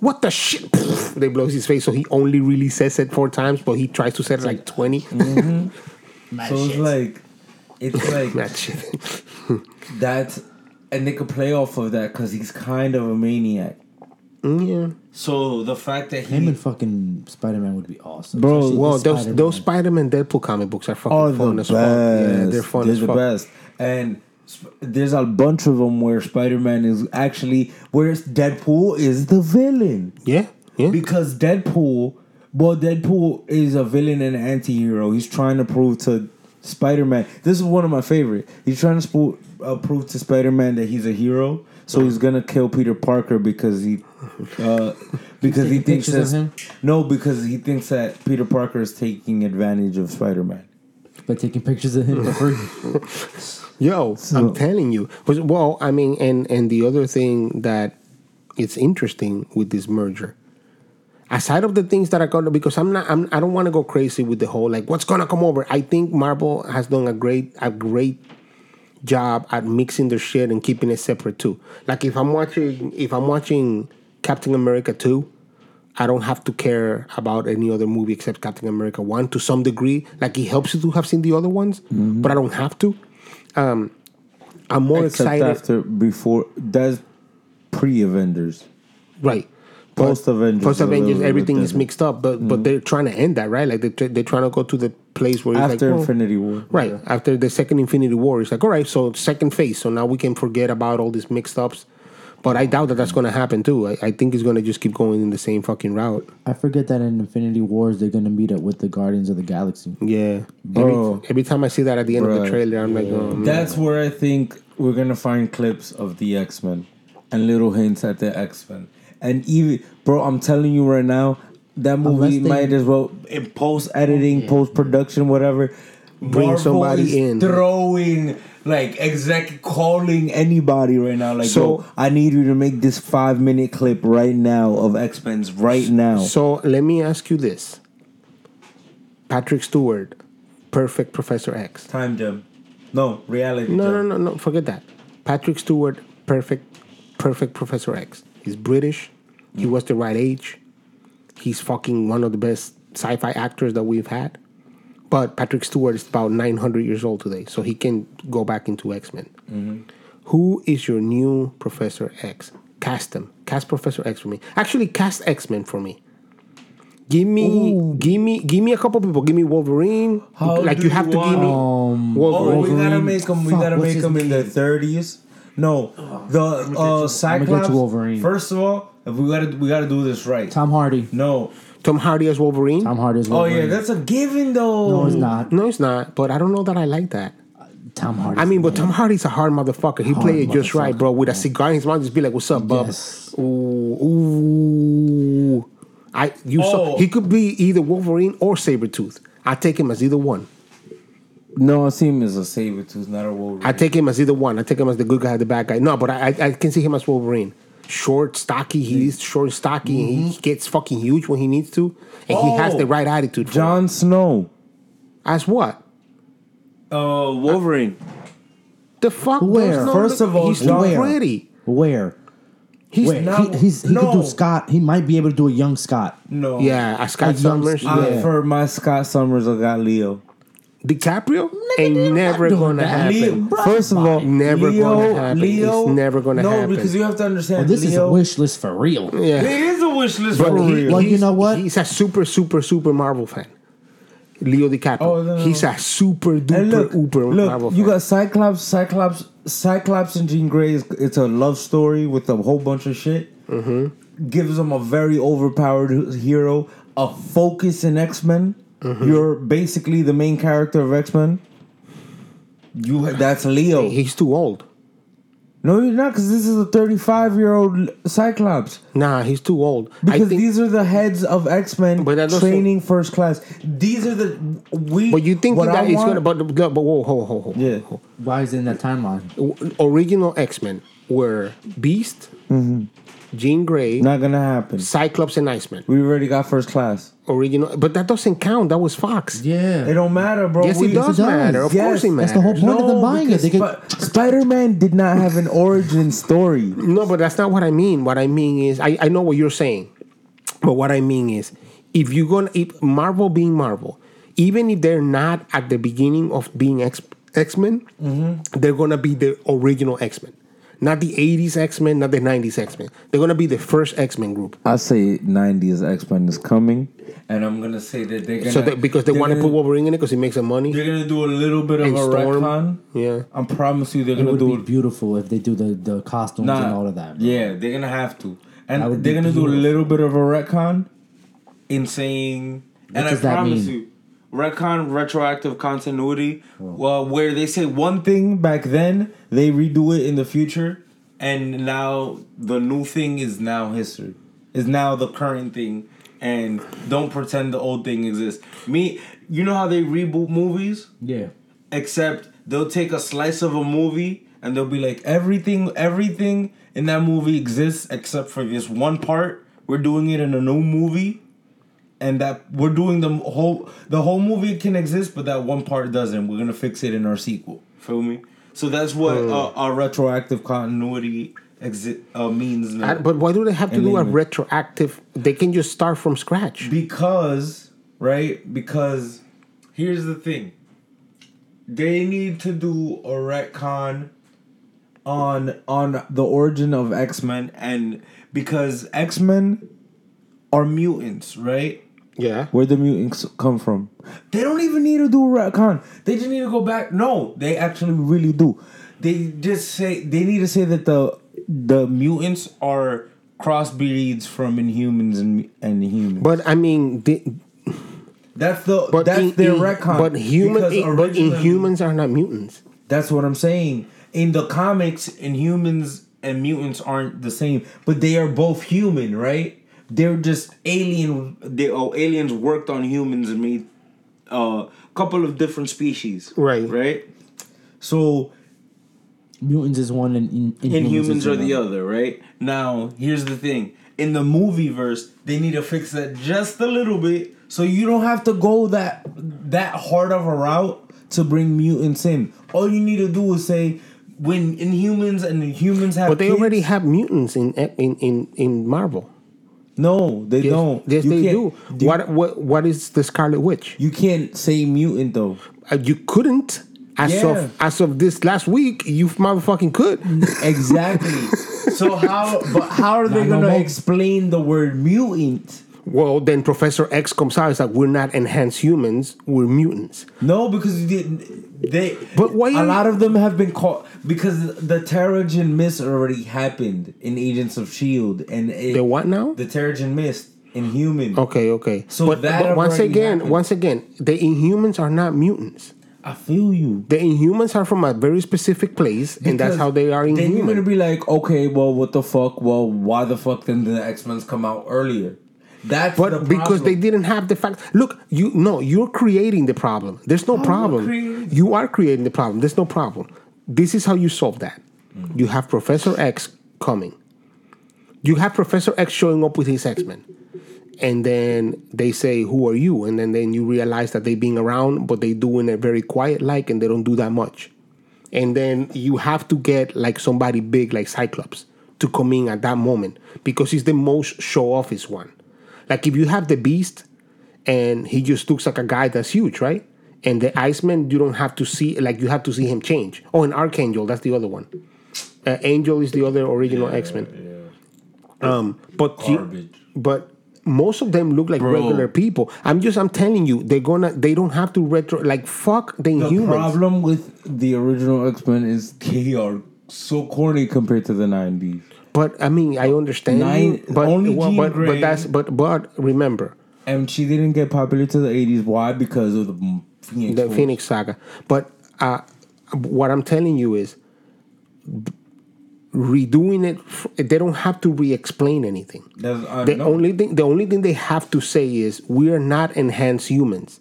"What the shit?" they blows his face, so he only really says it four times, but he tries to say it like twenty. Mm-hmm. Mad so it's like, it's like that shit. that, and they could play off of that because he's kind of a maniac. Mm, yeah. So the fact that him he and fucking Spider Man would be awesome. Bro, Especially Well, those Spider-Man. those Spider Man Deadpool comic books are fucking are fun the as best. fuck. Yeah, they're fun They're as the fuck. best. And sp- there's a bunch of them where Spider Man is actually, whereas Deadpool is the villain. Yeah, yeah. Because Deadpool, well, Deadpool is a villain and an anti-hero. He's trying to prove to Spider-Man. This is one of my favorite. He's trying to spo- uh, prove to Spider-Man that he's a hero. So he's gonna kill Peter Parker because he, uh, because he Taking thinks that of him? no, because he thinks that Peter Parker is taking advantage of Spider-Man. by taking pictures of him for free. Yo, So- I'm telling you. But, Well, I mean, and and the other thing that it's interesting with this merger, aside of the things that are gonna, because I'm not, I'm, I don't want to go crazy with the whole like what's gonna come over. I think Marvel has done a great, a great job at mixing their shit and keeping it separate too. Like if I'm watching, if I'm watching Captain America two. I don't have to care about any other movie except Captain America 1 to some degree. Like, it helps you to have seen the other ones, mm-hmm. but I don't have to. Um, I'm more Except excited. after before that's pre Avengers. right. Post Avengers. Post Avengers, everything is mixed up, but but they're trying to end that, right? Like they they're trying to go to the place where it's after like, well, Infinity War. Right. After the second Infinity War, it's like, all right, so second phase. So now we can forget about all these mixed ups. But I doubt that that's going to happen too. I, I think it's going to just keep going in the same fucking route. I forget that in Infinity Wars they're gonna meet up with the Guardians of the Galaxy. Yeah. Bro. Every, every time I see that at the end of the trailer, I'm like, oh, man. That's where I think we're gonna find clips of the X Men and little hints at the X Men. And even, bro, I'm telling you right now, that movie they- might as well in post editing, oh, post production, whatever. Bring Marvel somebody in. throwing like exec calling anybody right now. Like, So- I need you to make this five minute clip right now of X Men's right now. So let me ask you this Patrick Stewart, perfect Professor X. Time gem, no reality. No, no, gem. no, no. Forget that. Patrick Stewart, perfect, perfect Professor X. He's British. He mm. was the right age. He's fucking one of the best sci-fi actors that we've had. But Patrick Stewart is about 900 years old today, so he can go back into X Men. Who is your new Professor X? Cast him. Cast Professor X for me. Actually, cast X Men for me. Give me, give me, give me a couple people. Give me Wolverine. How like you have you to give me Oh, Um, Wolverine. we gotta make them. We Fuck, gotta make his them in the thirties. No, the uh, I'ma Cyclops. Wolverine. First of all, if we gotta we gotta do this right. Tom Hardy. No. Tom Hardy as Wolverine. Tom Hardy is Oh Wolverine. yeah, that's a given though. no, it's not. No, it's not. But I don't know that I like that. Tom Hardy. I mean, but Tom Hardy's a hard motherfucker. He Hard played it just right, bro. With a cigar in his mouth, just be like, "What's up, bub?" Yes. Ooh, ooh. I you saw Oh. he could be either Wolverine or Sabretooth. I take him as either one. No, I see him as a saber tooth, not a Wolverine. I take him as either one. I take him as the good guy, or the bad guy. No, but I I, I can see him as Wolverine. Short, stocky. He's short, stocky, and he gets fucking huge when he needs to, and he has Oh. the right attitude. Jon Snow. as what? Uh, Wolverine. The fuck? Where? No- First of all, he's too John- pretty. Where? He's Where? now- he, he's, he could do Scott. He might be able to do a young Scott. No. yeah, a Scott A young- Summers. Uh, yeah. For my Scott Summers, I got Leo. DiCaprio ain't never gonna that. happen. Leo. First of all, Never Leo, gonna happen. Leo, It's never gonna no, happen. No, because you have to understand. Well, this is a wish list for real. Yeah, It is a wish list but for he- real. Well, you know what? He's a super, super, super Marvel fan. Leo DiCaprio. Oh, no, no. He's a super duper And look, uber look, Marvel you fan. got Cyclops, Cyclops, Cyclops, and Jean Grey. It's, it's a love story with a whole bunch of shit. Mm-hmm. Gives them a very overpowered hero, a focus in X Men. Mm-hmm. You're basically the main character of X Men. You that's Leo. He's too old. No, you're not, because this is a 35 year old Cyclops. Nah, he's too old. Because think. these are the heads of X Men But that doesn't- training first class. These are the we. but you think that I it's want- gonna? But, but whoa, whoa, whoa, whoa. yeah. Why is it in that timeline? Original X Men were Beast, Jean Grey, Not gonna happen. Cyclops, and Iceman. We already got first class. Original, but that doesn't count. That was Fox. Yeah. It don't matter, bro. Yes, we, it does does. matter. Of Yes. course, it matters. That's the whole point of them buying it. They could, Spider Man did not have an origin story. No, but that's not what I mean. What I mean is, I, I know what you're saying, but what I mean is, if you're gonna, if Marvel being Marvel, even if they're not at the beginning of being X X Men, mm-hmm. they're gonna be the original X Men, not the '80s X Men, not the '90s X Men. They're gonna be the first X Men group. I say '90s X Men is coming, and I'm gonna say that they're gonna So that, because they want to gonna- put Wolverine in it because he makes some money. They're gonna do a little bit of a Storm. retcon. Yeah. I promise you, they're it gonna would do be beautiful if they do the, the costumes Nah, and all of that. bro. Yeah, they're gonna have to, and they're gonna do a little bit of a retcon in saying, and I that promise mean? you, retcon retroactive continuity. Hmm. Well, where they say one thing back then, they redo it in the future, and now the new thing is now history, is now the current thing, and don't pretend the old thing exists. Me, you know how they reboot movies Yeah. except they'll take a slice of a movie and they'll be like everything everything in that movie exists except for this one part we're doing it in a new movie and that we're doing the whole the whole movie can exist but that one part doesn't we're gonna fix it in our sequel feel me so that's what uh, our retroactive continuity exi- uh, means now. I- but why do they have to And do a then- retroactive? They can just start from scratch. because right because here's the thing they need to do a retcon on on the origin of X Men and because X Men are mutants, right? Yeah. Where the mutants come from? They don't even need to do a retcon. They just need to go back. No, they actually really do. They just say they need to say that the the mutants are crossbreeds from Inhumans and and humans. But I mean, the, that's the but that's in, their in- retcon. But human, in, but Inhumans are not mutants. That's what I'm saying. In the comics, Inhumans and mutants aren't the same, but they are both human, right? They're just alien. They oh, aliens worked on humans and made a uh, couple of different species, Right. Right. So Mutants is one and in, Inhumans is are the other, right? Now, here's the thing. In the movie verse, they need to fix that just a little bit so you don't have to go that that hard of a route to bring mutants in. All you need to do is say when Inhumans and Humans have But they kids- already have mutants in in in, in Marvel. No, they Yes, don't. yes You they do. can't- What what what is the Scarlet Witch? You can't say mutant though. Uh, you couldn't as Yeah. of as of this last week. You motherfucking could. Exactly. so how but how are they Not gonna more. explain the word mutant? Well, then Professor X comes out. It's like we're not enhanced humans. We're mutants. No, because you didn't. They. But why A lot of them have been caught because the Terrigen Mist already happened in Agents of Shield, and it, The what now? the Terrigen Mist in Human. Okay, okay. So but, that but once again, happened. once again, the Inhumans are not mutants. I feel you. The Inhumans are from a very specific place, and that's how they are Then you're Inhuman. gonna be like, okay, well, what the fuck? Well, why the fuck didn't the X Men's come out earlier? That's the But because they didn't have the fact. Look, you no, you're creating the problem. There's no not problem. creating- You are creating the problem. There's no problem. This is how you solve that. Mm. You have Professor X coming. You have Professor X showing up with his X Men, and then they say, "Who are you?" And then then you realize that they being around, but they doing it very quiet like, and they don't do that much. And then you have to get like somebody big like Cyclops to come in at that moment because he's the most show office one. Like if you have the Beast and he just looks like a guy that's huge, right? And the Iceman, you don't have to see like you have to see him change. Oh, and Archangel, that's the other one. Uh, Angel is the other original X Men. Yeah. Um, but you- Garbage. but most of them look like Bro. regular people. I'm just I'm telling you, they're gonna they don't have to retro like fuck the, human. The Inhumans. problem with the original X Men is they are so corny compared to the '90s. But I mean, I understand Nine- you, but only well, but, but that's but but remember And she didn't get popular to the '80s. Why? Because of the Phoenix. the Force. Phoenix Saga. But uh, what I'm telling you is redoing it. They don't have to re-explain anything. I The know. only thing the only thing they have to say is we are not enhanced humans.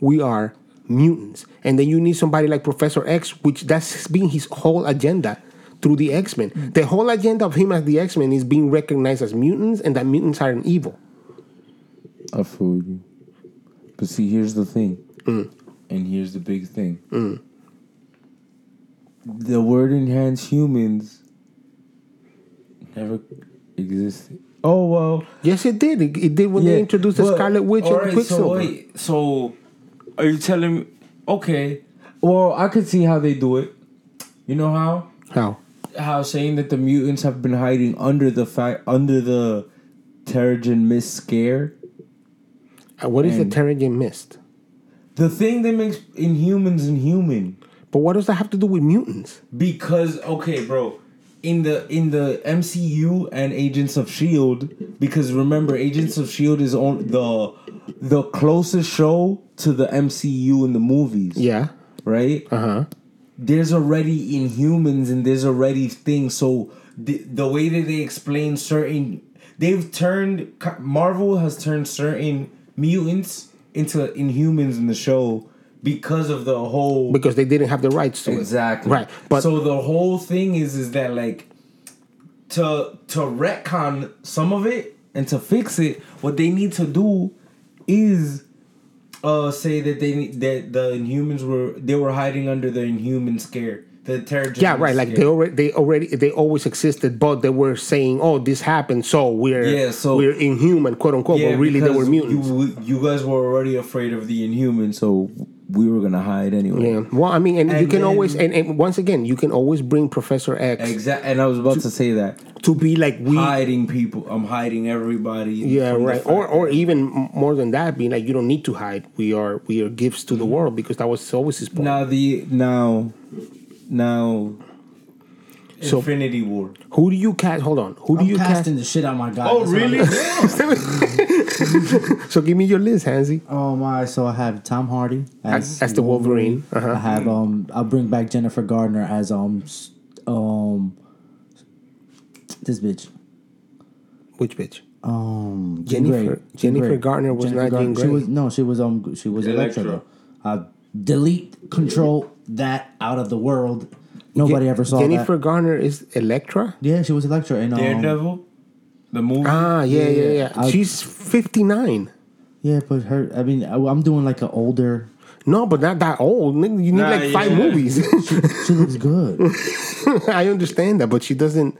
We are mutants. And then you need somebody like Professor X, which that's been his whole agenda through the X-Men. Mm. The whole agenda of him as the X-Men is being recognized as mutants and that mutants are an evil. I feel you. But see, here's the thing. Mm. And here's the big thing. The word enhanced humans never existed. Oh, well. Yes, it did. It, it did when they introduced the Scarlet Witch and alright, Quicksilver. So, wait, so are you telling me? Okay. Well, I could see how they do it. You know how? How? How saying that the mutants have been hiding under the fact under the Terrigen Mist scare. Uh, What is the Terrigen Mist? The thing that makes Inhumans inhuman. But what does that have to do with mutants? Because okay, bro, in the in the MCU and Agents of Shield, because remember, Agents of Shield is on the the closest show to the MCU in the movies. Yeah. Right? Uh huh. There's already inhumans and there's already things so the, the way that they explain certain they've turned marvel has turned certain mutants into inhumans in the show because of the whole Because they didn't have the rights to it. exactly Right. But so the whole thing is is that like to to retcon some of it and to fix it what they need to do is uh say that they that the inhumans were they were hiding under the inhuman scare the terrigen yeah, right. Like scare. they already, they already, they always existed, but they were saying, "Oh, this happened, so we're, Yeah, so- we're inhuman, quote unquote." but really, they were mutants. You, you guys were already afraid of the Inhumans, so we were gonna hide anyway. Yeah. Well, I mean, and, you can then- always, and, and once again, you can always bring Professor X Exactly. And I was about to say that to be like we. hiding people. I'm hiding everybody. Yeah, right. Or or even more than that, being like you don't need to hide. We are we are gifts to the mm-hmm. world because that was always his point. now the now now So- Infinity War. Who do you cast? Hold on. Who do I'm you cast? casting the shit out of my guy. Oh, That's really? So give me your list, Hansy. Oh my! So I have Tom Hardy As, as the Wolverine. I Uh-huh. have um. I'll bring back Jennifer Gardner as um um. This bitch. Which bitch? Um, Jean Jennifer- Grey. Jean Jennifer Grey. Gardner was not Jean She was no. She was um. She was Elektra. Elektra. though. Uh, delete control that out of the world. Nobody Je- ever saw Jennifer that. Garner is Elektra. Yeah, she was Elektra in um, Daredevil. The movie. Ah, yeah, yeah, Yeah, yeah. I- She's fifty nine. Yeah, but her. I mean, I, I'm doing like an older. No, but not that old. nigga. You need Nah, like five yeah. movies. She looks good. I understand that, but she doesn't.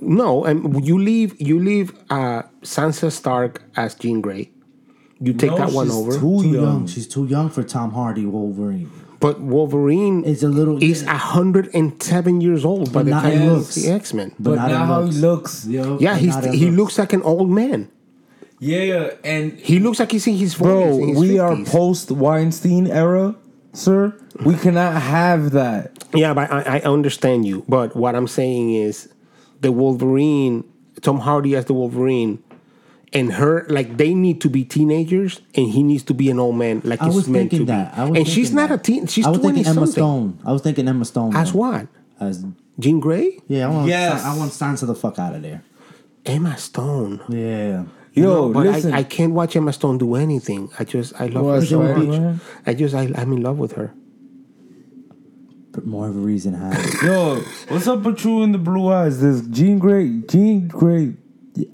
No, and you leave you leave uh, Sansa Stark as Jean Grey. You take No, that one she's over. Too, too young. young. She's too young for Tom Hardy Wolverine. But Wolverine is a little. is hundred and seven years old by But the time he looks. the X Men. But, not now how he looks. looks. Yo, Yeah, he's, he looks like an old man. Yeah, yeah, and He looks like he's in his 40s. bro, in his we are post Weinstein era, sir. We cannot have that. Yeah, but I, I understand you. But what I'm saying is, the Wolverine, Tom Hardy as the Wolverine, and her like they need to be teenagers, and he needs to be an old man, like I was meant thinking to that. be. I was and she's thinking not that. a teen. She's I was thinking Emma something. Stone. I was thinking Emma Stone. As though. what? As Jean Grey, yeah, I want. Yes. I want Sansa the fuck out of there. Emma Stone. Yeah. Yo, know, but listen. I, I can't watch Emma Stone do anything. I just I love What, her so much. Spider-Man? I just I, I'm in love with her. But more of a reason how. Yo, what's up with you in the blue eyes? This Jean Grey, Jean Grey.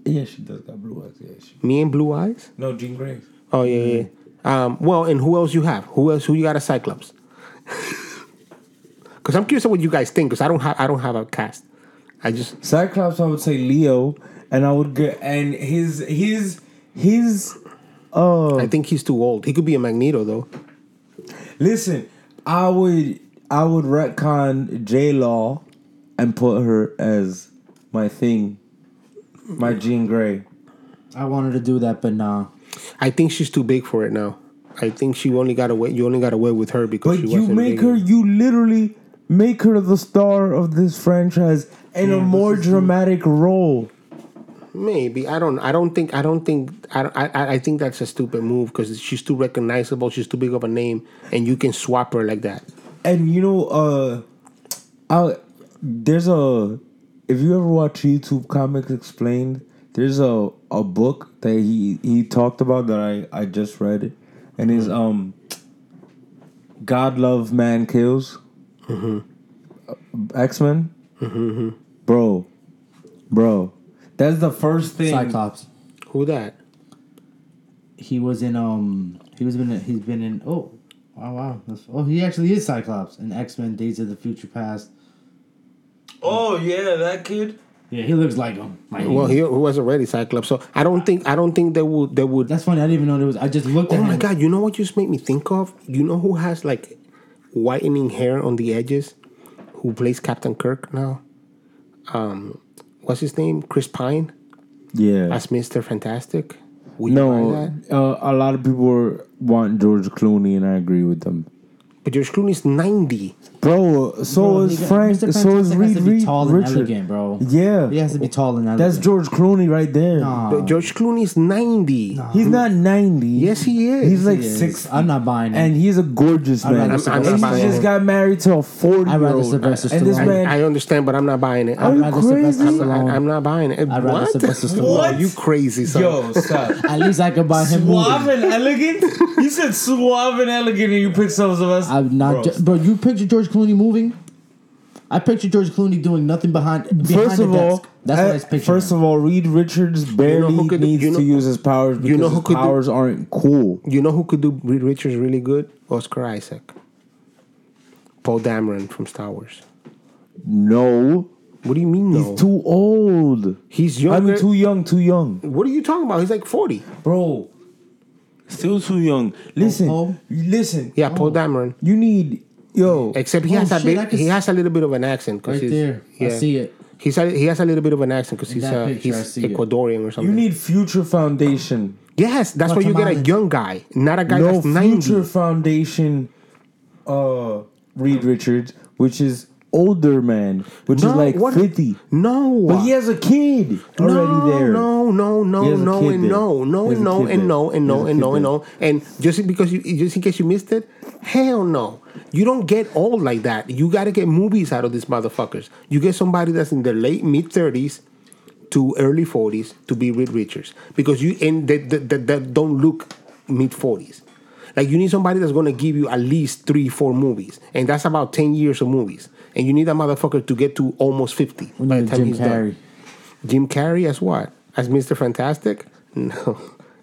Yeah, she does got blue eyes. Yeah, she. Me and Blue Eyes. No, Jean Grey. Oh yeah, yeah. Um, well, and who else you have? Who else? Who you got a Cyclops? Because I'm curious what you guys think. Because I don't have I don't have a cast. I just Cyclops, I would say Leo, and I would get and his his his. Uh, I think he's too old. He could be a Magneto though. listen, I would I would retcon J Law, and put her as my thing, my Jean Grey. I wanted to do that, but nah. I think she's too big for it now. I think she only got away. You only got away with her because But she you wasn't make big. her, you literally make her the star of this franchise in a more dramatic role. Maybe I don't. I don't think. I don't think. I. don't- I. I- I think that's a stupid move because she's too recognizable. She's too big of a name, and you can swap her like that. And you know, uh, I there's a if you ever watch YouTube Comics Explained, there's a a book that he he talked about that I I just read it, and is um, God Love Man Kills, X Men, bro, bro, that's the first thing. Cyclops. Who that? He was in um. He was in. He's been in. Oh, wow, wow. That's, oh, he actually is Cyclops in X Men: Days of the Future Past. Oh yeah, that kid. Yeah, he looks like him. Like, Well, he, he was already Cyclops, so I don't think. I don't think they would. They would. That's funny. I didn't even know there was. I just looked at Oh my him. god! You know what just made me think of? You know who has like whitening hair on the edges? Who plays Captain Kirk now? Um, what's his name? Chris Pine Yeah. as Mister Fantastic. Would you No, that? uh, a lot of people were, want George Clooney, and I agree with them. But George Clooney's ninety. Bro, so Bro, is he got- Frank. Mr. So is Reed has to be Reed tall and Richard. elegant, bro. Yeah, He has to be tall and elegant. that's George Clooney right there. Nah. But George Clooney's ninety. He's not ninety. Yes, he is. He's like He is. six. I'm not buying it. and he's a gorgeous I'd man. rather I'm- I'm and not he just it. got married to a forty I'd rather old. Sylvester And this Stallone. man, I understand, but I'm not buying it. Are I'm, you crazy? I'm not, I'm not buying it. I'd rather what? Sylvester Stallone. No, What? you crazy son. yo, stop. At least I could buy him Suave moving. and elegant. You said suave and elegant, and you picked some of us. I'm not, Bro, ju- bro. You picture George Clooney moving? I picture George Clooney doing nothing behind behind First the of all, desk. That's what I uh, was picturing. first of all, Reed Richards barely who could do- needs you know- to use his powers because you know who his could do- powers aren't cool. You know who could do Reed Richards really good? Oscar Isaac. Poe Dameron from Star Wars. No, What do you mean no? he's too old. He's young. I younger. mean, too young, too young, what are you talking about? He's like 40. bro. Still too young. Listen, Paul? listen. Yeah, Poe Dameron. You need yo. Except he Oh, has a shit, bit, can he has a little bit of an accent. 'cause Right he's, there. I see it. He's a, he has a little bit of an accent because he's that uh, picture, I he's see it. Ecuadorian or something. You need future foundation. yes, that's why you get a Guatemala. young guy, not a guy no that's ninety. future foundation. Uh, Reed Richards, which is older man, which is like what- fifty. No, But he has a kid already no, there. No, no, no, no, and no, no, and no, and no, and no, and no, and no, and just because you, just in case you missed it, hell no, you don't get old like that. You got to get movies out of these motherfuckers. You get somebody that's in their late mid thirties to early forties to be Reed Richards because you and that that, that, that don't look mid forties. Like you need somebody that's gonna give you at least three, four movies, and that's about ten years of movies. And you need that motherfucker to get to almost fifty We by the time Jim he's done. Carrey. Jim Carrey as what? As Mr. Fantastic? No.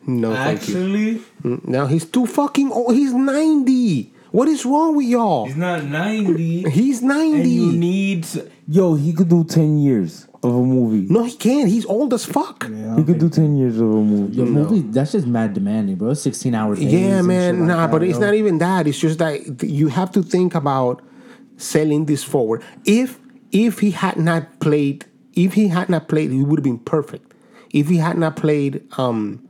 No, thank you. Actually, mm, No, he's too fucking old. He's 90. What is wrong with y'all? he's not ninety. He's 90. and you need yo. He could do ten years of a movie. no, he can't. He's old as fuck. Yeah, he could do ten years of a movie. Your movie, that's just mad demanding, bro. It's 16 hours. Yeah, and shit man. like nah, that, but it's yo. not even that. It's just that you have to think about selling this forward. If if he had not played, if he had not played, he would have been perfect. If he had not played um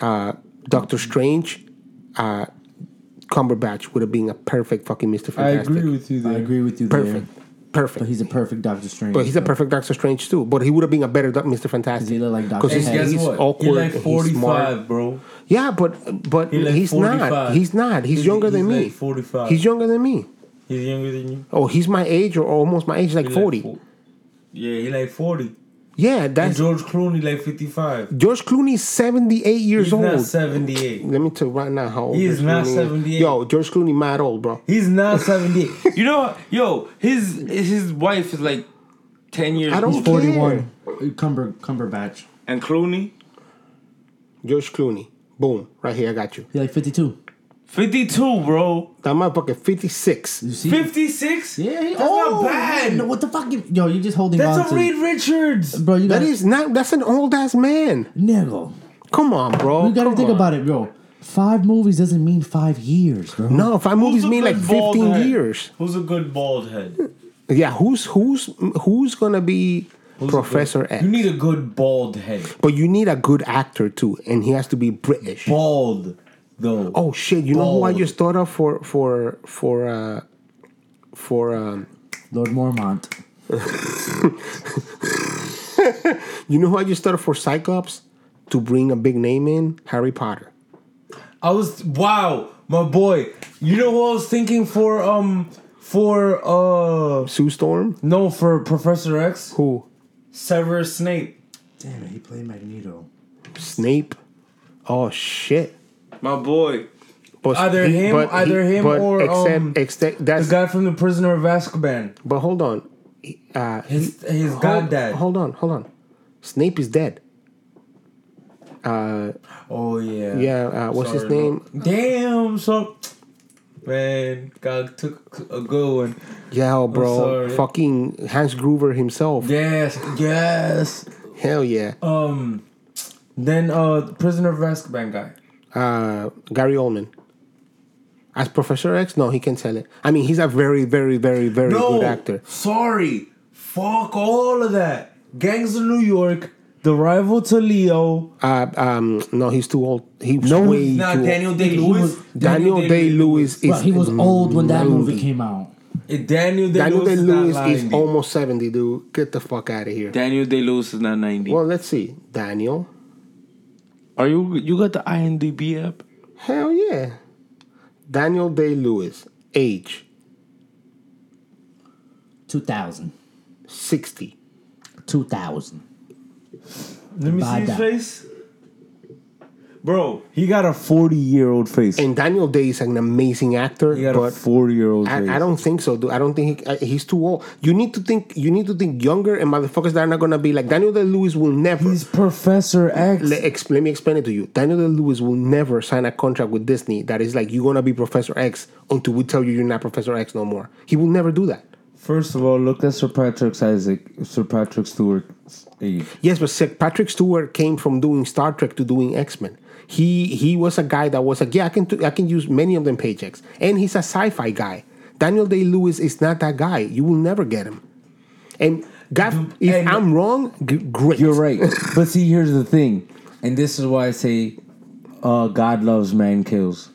uh Doctor Strange, uh Cumberbatch would have been a perfect fucking Mr. Fantastic. I agree with you there. I agree with you there. Perfect. Perfect. But he's a perfect Doctor Strange. But he's a perfect Doctor Strange too. But he would have been a better Doc- Mr. Fantastic. He look like Dr. Because he's, Hey, he's awkward. You're like he's forty bro. Yeah, but but He like he's not. He's not. He's, He's- younger than he's me. 45. He's younger than me. He's younger than you. Oh, he's my age or almost my age, like He forty. fo- yeah, he like forty. yeah, And George Clooney like fifty five. George Clooney's seventy eight years old. He's old. not seventy eight. Let me tell you right now how old He is George not Clooney 78. Yo, George Clooney mad old, bro. He's not seventy eight. you know, what? yo, his his wife is like ten years. I don't old. care. 41. Uh, Cumber, Cumberbatch. And Clooney, George Clooney. Boom. Right here, I got you. He's like 52. bro. That motherfucker 56. You see? Fifty six. Yeah, he, that's oh, not bad. No, what the fuck? you- Yo, you're just holding on That's a to. Reed Richards. Bro, you gotta, is not that's an old ass man. Nigga. Come on, bro. You gotta Come think on. about it, bro. Five movies doesn't mean five years, bro. No, five movies Who's a mean like 15 head? years. Who's a good bald head? Yeah, who's who's who's gonna be Who's Professor good- X? You need a good bald head. but you need a good actor too, and he has to be British. Bald though. Oh shit! You know who I just thought of for for for uh for um Lord Mormont. you know who I just thought of for Cyclops to bring a big name in Harry Potter. I was wow, my boy. You know who I was thinking for um for uh Sue Storm. no for Professor X? Who? Severus Snape. Damn it, he played Magneto. Snape. Oh shit! My boy. But Either him- either him but or, except, um, except The guy from the Prisoner of Azkaban. but hold on. He- Uh, His his hold, goddad. Hold on, hold on. Snape is dead. Oh yeah. Yeah, uh, what's his name? bro. Damn, so man, God took a good one. Yeah, bro. Fucking Hans Gruber himself. Yes, yes. Hell yeah. Um, then uh, Prisoner of Azkaban guy. Uh, Gary Oldman. As Professor X, no, he can sell it. I mean, he's a very, very, very, very No, good actor. sorry. Fuck all of that. Gangs of New York, the rival to Leo. Uh, um, no, he's too old. He's No, way he's not too Daniel old. Day Lewis. Daniel Day Lewis is. Bro, he was old when that movie came out. Daniel Day Daniel Day Lewis, Lewis is, not is almost 70, dude. Get the fuck out of here. Daniel Day Lewis is not ninety. Well, let's see. Daniel. Are you you got the IMDb app? Hell yeah. Daniel Day Lewis. Age 2000. 60. 2000. Let me see Bada. his face. Bro, he got a forty-year-old face. And Daniel Day is an amazing actor, He got a but forty-year-old face. I, I don't think so, dude. I don't think he, I, he's too old. You need to think. You need to think younger and motherfuckers that are not gonna be like Daniel Day Lewis will never. He's Professor X. let, ex, let me explain it to you. Daniel Day Lewis will never sign a contract with Disney that is like you're gonna be Professor X until we tell you you're not Professor X no more. He will never do that. First of all, look at Sir Patrick Isaac, Sir Patrick Stewart's age. Yes, but Sir Patrick Stewart came from doing Star Trek to doing X Men. He he was a guy that was like, yeah, I can I can use many of them paychecks, and he's a sci-fi guy. Daniel Day Lewis is not that guy. You will never get him. And God, if and- I'm wrong, g- great. You're right, but see, here's the thing, and this is why I say, uh, God loves, man kills,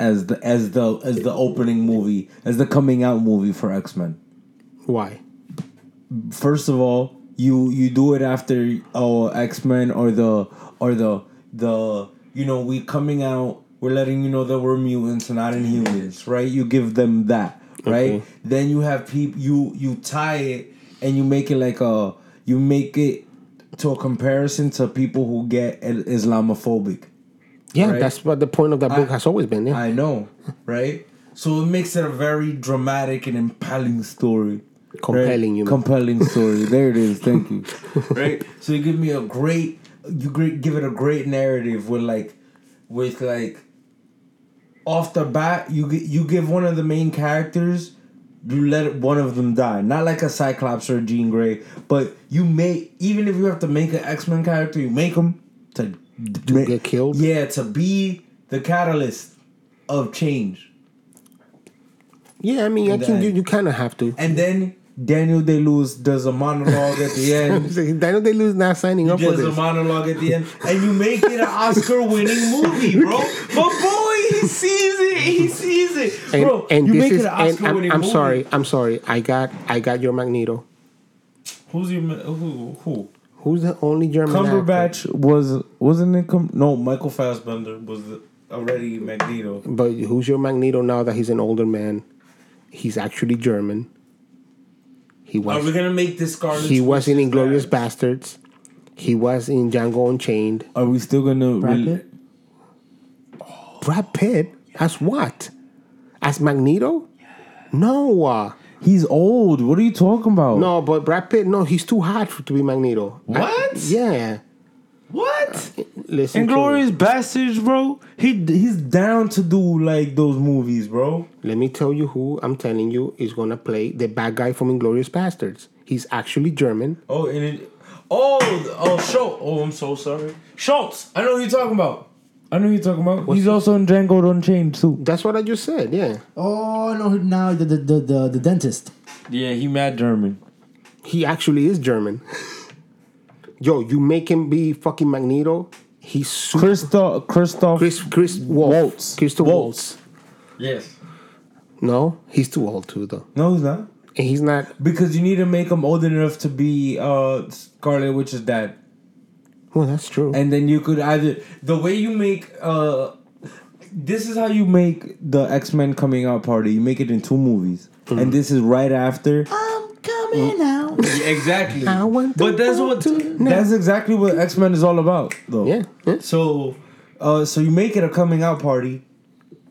as the as the as the opening movie, as the coming out movie for X Men. Why? First of all, you you do it after oh X Men or the or the the you know we coming out. We're letting you know that we're mutants and not inhumans, right? You give them that, right? Okay. Then you have people you you tie it and you make it like a you make it to a comparison to people who get Islamophobic. Yeah, Right. that's what the point of that book I- has always been. Yeah. I know, right? So it makes it a very dramatic and impelling story. Compelling, you compelling story. there it is. Thank you. right. So you give me a great, you great, give it a great narrative with like, with like, off the bat, you you give one of the main characters, you let one of them die. Not like a Cyclops or a Jean Grey, but you make even if you have to make an X Men character, you make them to, to get killed? Yeah, to be the catalyst of change. yeah, I mean, I And think you, you kind of have to. And then Daniel Day Lewis does a monologue at the end. Daniel Day Lewis not signing up for this. Does a monologue at the end, and you make it an Oscar-winning movie, bro. But boy, he sees it. He sees it, and, bro. and you this make is it an and I'm, Oscar-winning I'm sorry i'm sorry i got i got your magneto Who's your who? Who? who's the only german actor? Cumberbatch was wasn't it? Com- no, Michael Fassbender was already Magneto. but who's your magneto now that he's an older man he's actually german he Are we gonna make this Scarlet? he was in Witch's inglourious basterds he was in django unchained Are we still gonna? Brad rel- Pitt? brad pitt as what as magneto no uh, He's old. What are you talking about? no but brad pitt no he's too hot for, to be magneto I- What? yeah What? Listen to me. Inglourious Basterds, bro. He he's down to do like those movies, bro. Let me tell you who I'm telling you is gonna play the bad guy from Inglourious Basterds. He's actually German. Oh, and it, oh, oh, Schultz. Oh, I'm so sorry, Schultz. I know who you're talking about. I know who you're talking about. He's also in Django Unchained too. That's what I just said. Yeah, Oh no! Now the the the, the, the dentist. Yeah, he mad German. he actually is German. Yo, you make him be fucking Magneto. He's super. Christoph Christoph Chris Chris Waltz. Waltz. Christoph Waltz. Waltz. Yes. No, he's too old too though, No, he's not. and he's not. Because you need to make him old enough to be uh Scarlet Witch's dad. Well, that's true. and then you could either the way you make uh this is how you make the x-men coming out party you make it in two movies Mm-hmm. and this is right after I'm coming out. Exactly I want but that's what that's exactly what x-men is all about though yeah, yeah. so uh so you make it a coming out party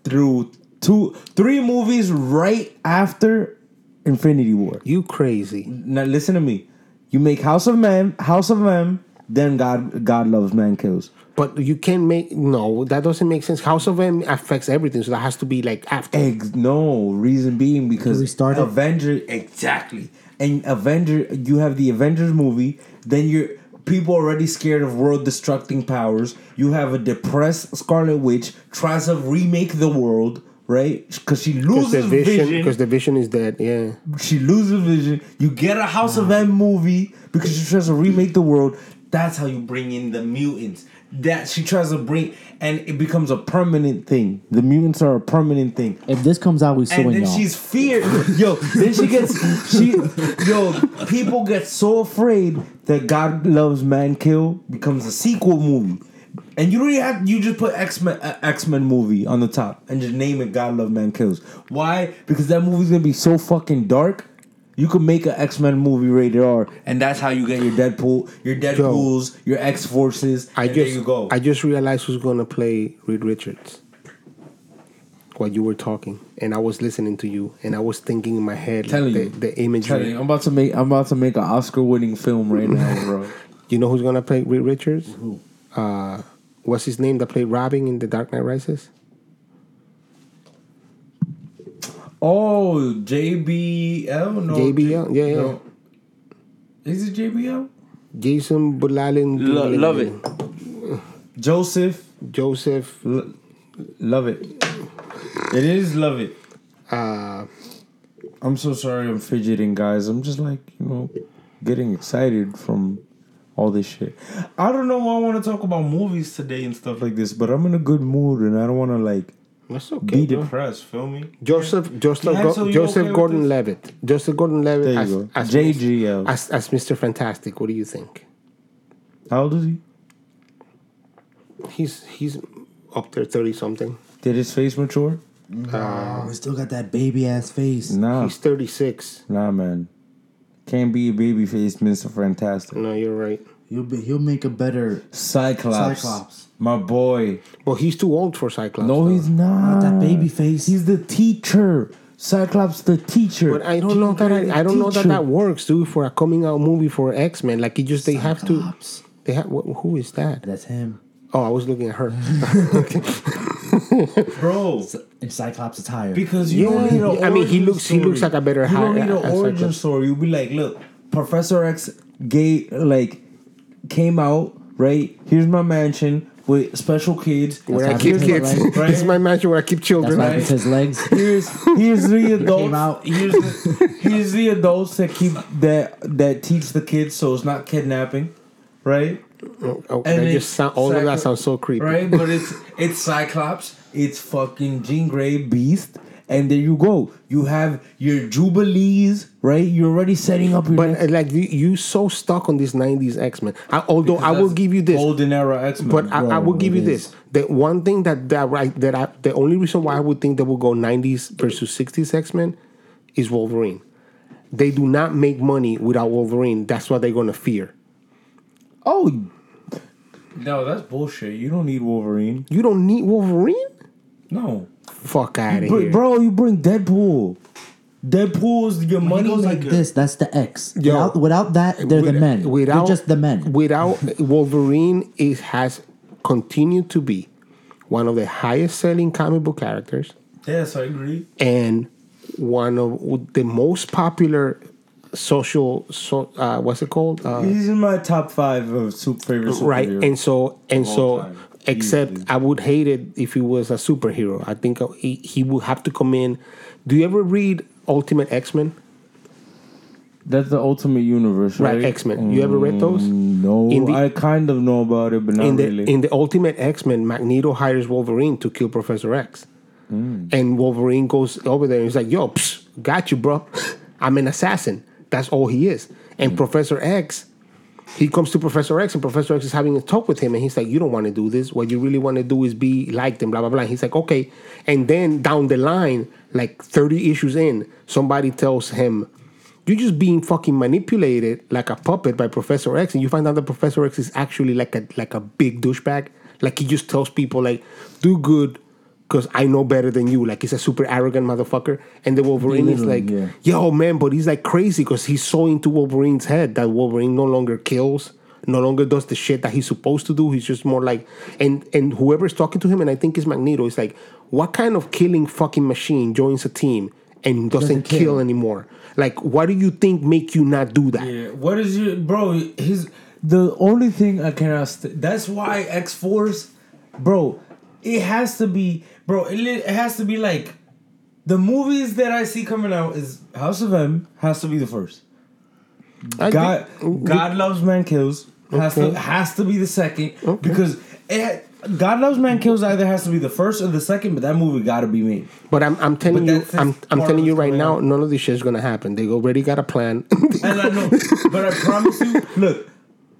through two three movies right after infinity war You crazy. now listen to me you make house of man house of m then god god loves man kills But you can't make no. That doesn't make sense. House of M affects everything, so that has to be like after. Ex- no reason being because To restart it? Avenger exactly and Avenger you have the Avengers movie then you're people already scared of world destructing powers. You have a depressed Scarlet Witch tries to remake the world right? Because she loses vision, vision, because the vision is dead. Yeah. she loses vision. You get a House of M movie because she tries to remake the world. That's how you bring in the mutants that she tries to bring and it becomes a permanent thing the mutants are a permanent thing If this comes out, we and suing then y'all. she's feared. Yo, then she gets she. Yo, people get so afraid that God loves man kill becomes a sequel movie, and you don't even have you just put X Men uh, X Men movie on the top and just name it God love man kills. Why? Because that movie's gonna be so fucking dark. You could make an X Men movie rated R, and that's how you get your Deadpool, your Deadpool's, your X Forces. I just, there you go. I just realized who's gonna play Reed Richards. While you were talking, and I was listening to you, and I was thinking in my head Telling the, you. the you, I'm about to make I'm about to make an Oscar winning film right now, bro. You know who's gonna play Reed Richards? Who? Uh, what's his name that played Robin in The Dark Knight Rises? Oh, JBL? No. JBL? Yeah, yeah. no. Is it JBL? Jason Bulalin. Lo- love it. Joseph. Joseph. L- love it. It is love it. Uh, I'm so sorry I'm fidgeting, guys. I'm just like, you know, getting excited from all this shit. I don't know why I want to talk about movies today and stuff like this, but I'm in a good mood and I don't want to like that's okay. be bro. depressed. Feel me? Joseph Joseph Yeah, Go- so Joseph okay Gordon Levitt. Joseph Gordon Levitt There you as, go. as JGL. as, as Mr. Fantastic. What do you think? How old is he? He's he's up there thirty something. Did his face mature? Oh, we still got that baby ass face. Nah, He's thirty six. nah, man. Can't be a baby face, Mr. Fantastic. No, you're right. He'll be. He'll make a better Cyclops. Cyclops. My boy. Well, he's too old for Cyclops. No, though. he's not. Not that baby face. He's the teacher. Cyclops, the teacher. But I don't know that Jean Grey, I, I don't know that that works, dude. For a coming out movie for X Men, like it just they have to. They have wh- who is that? That's him. Oh, I was looking at her. bro. In Cyclops attire. Because you don't need an I mean, he origin looks- he looks like a better You hi- don't need uh, an uh, origin Cyclops. story. You'll be like, look, Professor X gay like came out right. Here's my mansion with special kids. where I keep kids. looks, right? this is my mansion where I keep children. why it's his legs. Here's here's the adults. out. Here's the, here's the adults that keep that that teach the kids so it's not kidnapping, right? Oh, oh, And that just sound, all of that sounds so creepy. Right, but it's it's Cyclops, it's fucking Jean Grey Beast, and there you go. You have your Jubilees, right? You're already setting up your But next- uh, like you, you so stuck on this '90s X Men. Although I will give you this, golden era X Men. but I, I will give you this. The one thing that that right that I the only reason why I would think they will go '90s versus '60s X Men is Wolverine. They do not make money without Wolverine. That's what they're gonna fear. oh no, that's bullshit. You don't need Wolverine. You don't need Wolverine. No, Fuck out of Br- here, bro. You bring Deadpool. Deadpool's your When money he goes like maker. this, that's the X. Yo. without, without that, they're the men. Without they're just the men. Without Wolverine, it has continued to be one of the highest selling comic book characters Yes, I agree. and one of the most popular social so uh, what's it called uh, He's in my top five of super favorite right and so and so time. Except Easily. i would hate it if he was a superhero i think he, he would have to come in do you ever read ultimate x-men That's the Ultimate Universe, right? Right, X-Men. You ever read those? Mm, No, the- I kind of know about it, but not in the really. in the ultimate x-men magneto hires wolverine to kill professor x Mm. and wolverine goes over there and he's like yo psh, got you bro i'm an assassin that's all he is and Mm. professor x he comes to Professor X, and Professor X is having a talk with him, and he's like, "You don't want to do this. What you really want to do is be like them." blah blah blah." And he's like, "Okay." And then down the line, like thirty issues in, somebody tells him, "You're just being fucking manipulated like a puppet by Professor X," and you find out that Professor X is actually like a like a big douchebag. Like he just tells people like, "Do good." Because I know better than you. Like, he's a super arrogant motherfucker. And the Wolverine is like, Belittling, yo, man, but he's like crazy because he's so into Wolverine's head that Wolverine no longer kills, no longer does the shit that he's supposed to do. He's just more like, and and whoever's talking to him, and I think it's Magneto, is like, what kind of killing fucking machine joins a team and doesn't, Doesn't kill. kill. anymore? Like, what do you think make you not do that? yeah, what is your bro? His the only thing I cannot. St- that's why X Force, bro. It has to be, bro. It, it has to be like the movies that I see coming out is House of M has to be the first. I God, think- God loves man kills has Okay. to has to be the second because it, God loves man kills either has to be the first or the second, but that movie got to be made. But I'm, I'm telling you, I'm, I'm telling you right now, on. none of this shit is gonna happen. They already got a plan. And I know, but I promise you, look,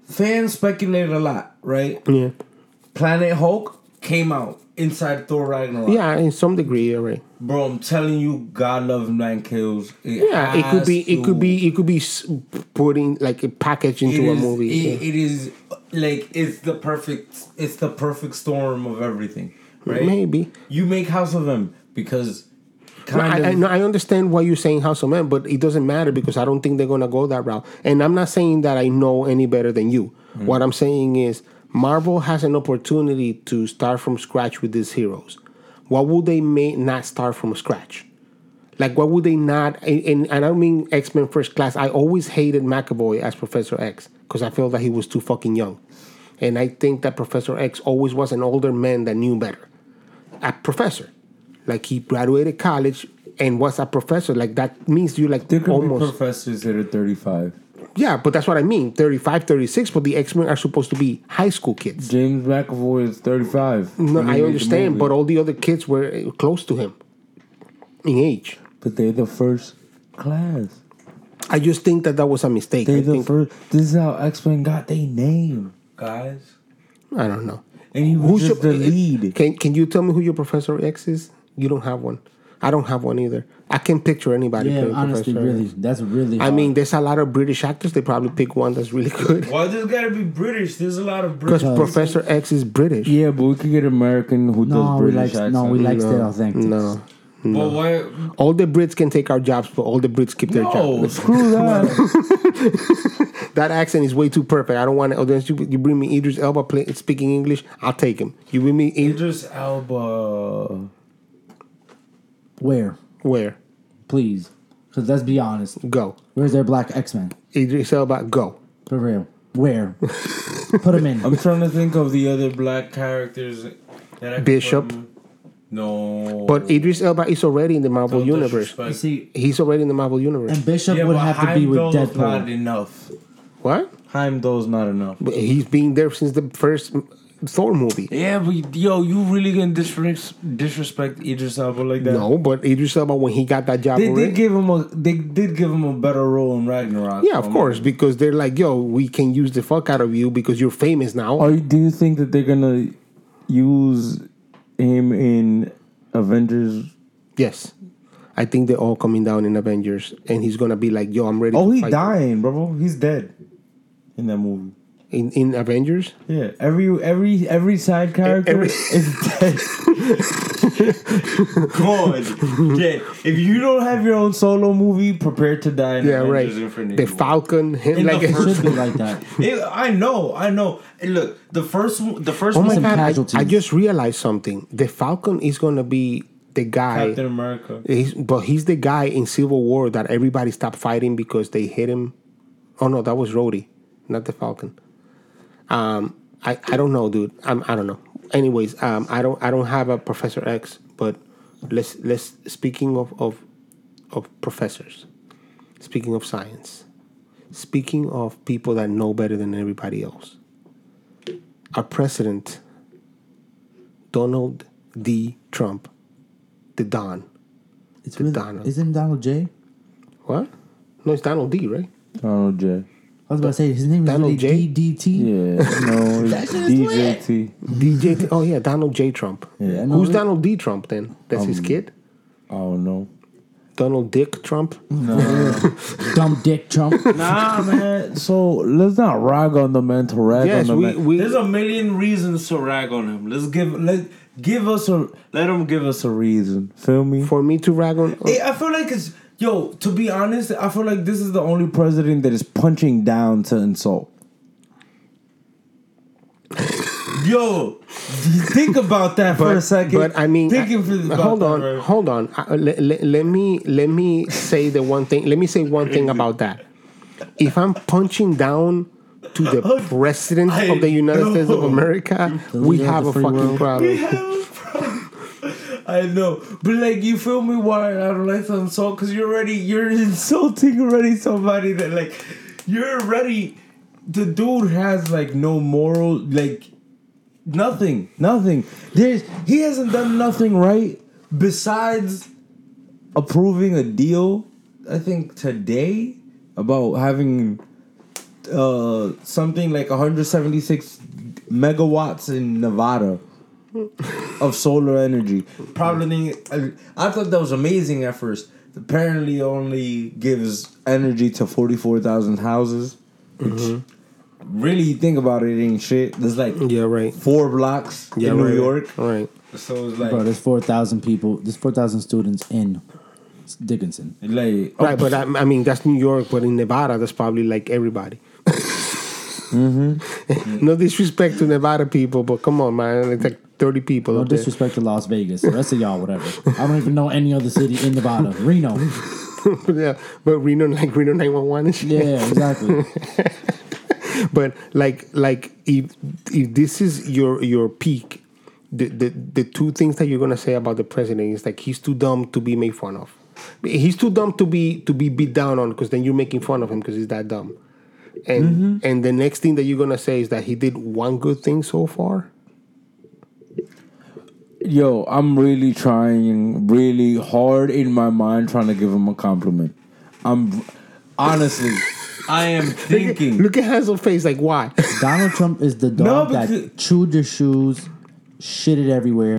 fans speculated a lot, right? yeah, Planet Hulk came out inside Thor Ragnarok. yeah, in some degree, already. bro, I'm telling you, God loves Nine kills. It Yeah, it could be, it could be, it could be putting like a package into It a movie. It, yeah. it is like it's the perfect. It's the perfect storm of everything, right? Maybe. you make House of M because No, I, I, no, I understand why you're saying House of Men, but it doesn't matter because I don't think they're gonna go that route. And I'm not saying that I know any better than you. Mm. What I'm saying is Marvel has an opportunity to start from scratch with these heroes. Why would they may not start from scratch? Like, what would they not? And, and, and I don't mean X Men First Class. I always hated McAvoy as Professor X because I felt that he was too fucking young, and I think that Professor X always was an older man that knew better. A professor, like he graduated college and was a professor. Like that means you like There could almost be professors that are 35. Yeah. But that's what I mean. 35, 36, But the X Men are supposed to be high school kids. James McAvoy is 35. No, I understand, but all the other kids were uh, close to him in age. But they're the first class. I just think that that was a mistake. They're I the think first. This is how X Men got their name, guys. I don't know. And he was just your- the lead. Can Can you tell me who your Professor X is? You don't have one. I don't have one either. I can't picture anybody. Yeah, playing honestly, Professor really, that's really. I mean, there's a lot of British actors. They probably pick one that's really good. Why does it gotta be British? There's a lot of Because British. Professor X is British. Yeah, but we could get American who no, does we British like accent. no, we like No, their authentic. No. But why? All the Brits can take our jobs, but all the Brits keep their No, jobs. screw that. That accent is way too perfect. I don't want to. Unless you, you bring me Idris Elba play, speaking English, I'll take him. You bring me Idris, Idris Elba. Where, where? please? Because let's be honest. Go. Where's their black X Men? Idris Elba, go. For real. Where? Put him in. I'm trying to think of the other black characters that I Bishop. No, But Idris Elba is already in the Marvel Don't universe. disrespect- You see, He's already in the Marvel universe. and Bishop Yeah, would but have to be with Heimdall's not Deadpool. enough. what? Heimdall's not enough. But he's been there since the first Thor movie. Yeah, but yo, you really gonna disres- disrespect Idris Elba like that? No, but Idris Elba when he got that job, They already- did give him a they did give him a better role in Ragnarok. yeah, of course, because they're like, yo, we can use the fuck out of you because you're famous now. Or do you think that they're gonna use him in Avengers? Yes, I think they're all coming down in Avengers, and he's gonna be like, yo, I'm ready. Oh, to he's fight dying, bro. He's dead in that movie. In in Avengers. Yeah, every every every side character every- is dead. On, yeah. If you don't have your own solo movie, prepare to die. In Yeah, right. Avengers Infinity The War. Falcon, him In the like. It first- should be like that. It- I know, I know. And look, the first one- the first Oh my one, some god! I. I just realized something. The Falcon is gonna be the guy. Captain America. He's, but he's the guy in Civil War that everybody stopped fighting because they hit him. Oh no, that was Rhodey, not the Falcon. Um, I, I don't know, dude. I'm, I don't know. Anyways, um, I don't I don't have a Professor X, but let's let's speaking of of of professors, speaking of science, speaking of people that know better than everybody else. Our president, Donald D. Trump, the Don. It's really, Donald. Isn't Donald J? What? No, it's Donald D, right? Donald J. I was about to say his name is Donald really J? DDT. Yeah, no, it's DJT. DJ. T- oh yeah, Donald J. Trump. Yeah. Who's Donald D. Trump then? That's his Um, kid. Oh no. Donald Dick Trump. No. Dumb Dick Trump. Nah, man. So let's not rag on the man to rag Yes, on the we- man. we- There's a million reasons to rag on him. Let's give let give us a let him give us a reason. Feel me? For me to rag on. Hey, I feel like it's yo. To be honest, I feel like this is the only president that is punching down to insult. Yo, think about that for a second. But I mean, thinking I- for about hold that, on, bro. hold on. Uh, let, let, let me let me say the one thing. Let me say one thing about that. If I'm punching down to the president I of the United States of. America, we leader of have a fucking world. problem. I know, but like you feel me? Why I don't like to insult? Because you're already you're insulting already somebody that like you're already the dude has like no moral like nothing nothing. There's he hasn't done nothing right besides approving a deal. I think today about having uh something like 176 megawatts in Nevada of solar energy. Probably, I, I thought that was amazing at first. Apparently, only gives energy to forty four thousand houses. Which really, you think about it, it ain't shit. There's like Yeah, right. four blocks Yeah, in right, New York, Right. so it's like Bro, there's 4,000 people. There's 4,000 students in Dickinson. like Right, but I, I mean that's New York, but in Nevada, that's probably like everybody. Mm-hmm. no disrespect to Nevada people, but come on, man. It's like thirty people. No up there. disrespect to Las Vegas. The rest of y'all, whatever. I don't even know any other city in Nevada. Reno. yeah, but Reno like Reno nine one one and shit. Yeah, exactly. But like like if if this is your your peak, the, the the two things that you're gonna say about the president is like he's too dumb to be made fun of. He's too dumb to be to be beat down on because then you're making fun of him because he's that dumb. And mm-hmm. and the next thing that you're gonna say is that he did one good thing so far. Yo, I'm really trying really hard in my mind trying to give him a compliment. I'm honestly, I am thinking. Look at Hansel's face, like why? Donald Trump is the No, dog that chewed your shoes, shitted everywhere.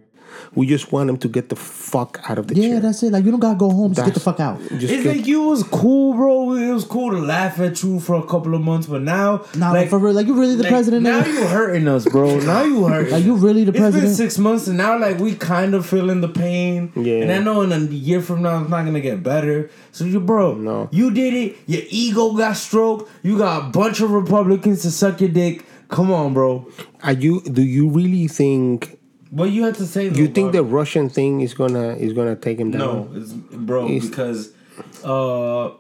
We just want him to get the fuck out of the Yeah, chair. that's it. Like you don't gotta go home. Just get the fuck out. Just It's get- like you was cool, bro. It was cool to laugh at you for a couple of months, but now, Nah, like, for real, like you really the like, president Now now? you hurting us, bro. Now you hurting. Like you really the president? It's been president? six months, and now like we kind of feeling the pain. Yeah. And I know in a year from now it's not gonna get better. So you, bro, No. you did it. Your ego got stroked. You got a bunch of Republicans to suck your dick. Come on, bro. Are you? Do you really think? What you have to say? You though, think the? Russian thing is gonna is gonna take him down? No, it's bro It's- because uh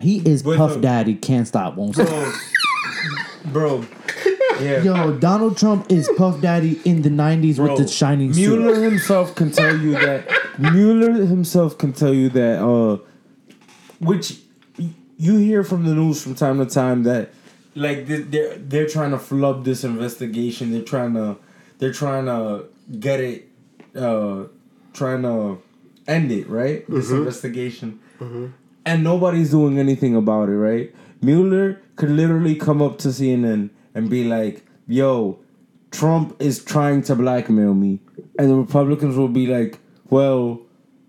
He is Puff no. Daddy. Can't stop. Won't stop. bro, bro. Yeah. Yo, Donald Trump is Puff Daddy in the '90s Bro, with the shining Mueller suit. himself can tell you that Mueller himself can tell you that uh which you hear from the news from time to time that like they're they're trying to flub this investigation they're trying to they're trying to get it uh trying to end it right? This investigation. And nobody's doing anything about it right? Mueller could literally come up to CNN and be like yo Trump is trying to blackmail me. And the Republicans will be like, well,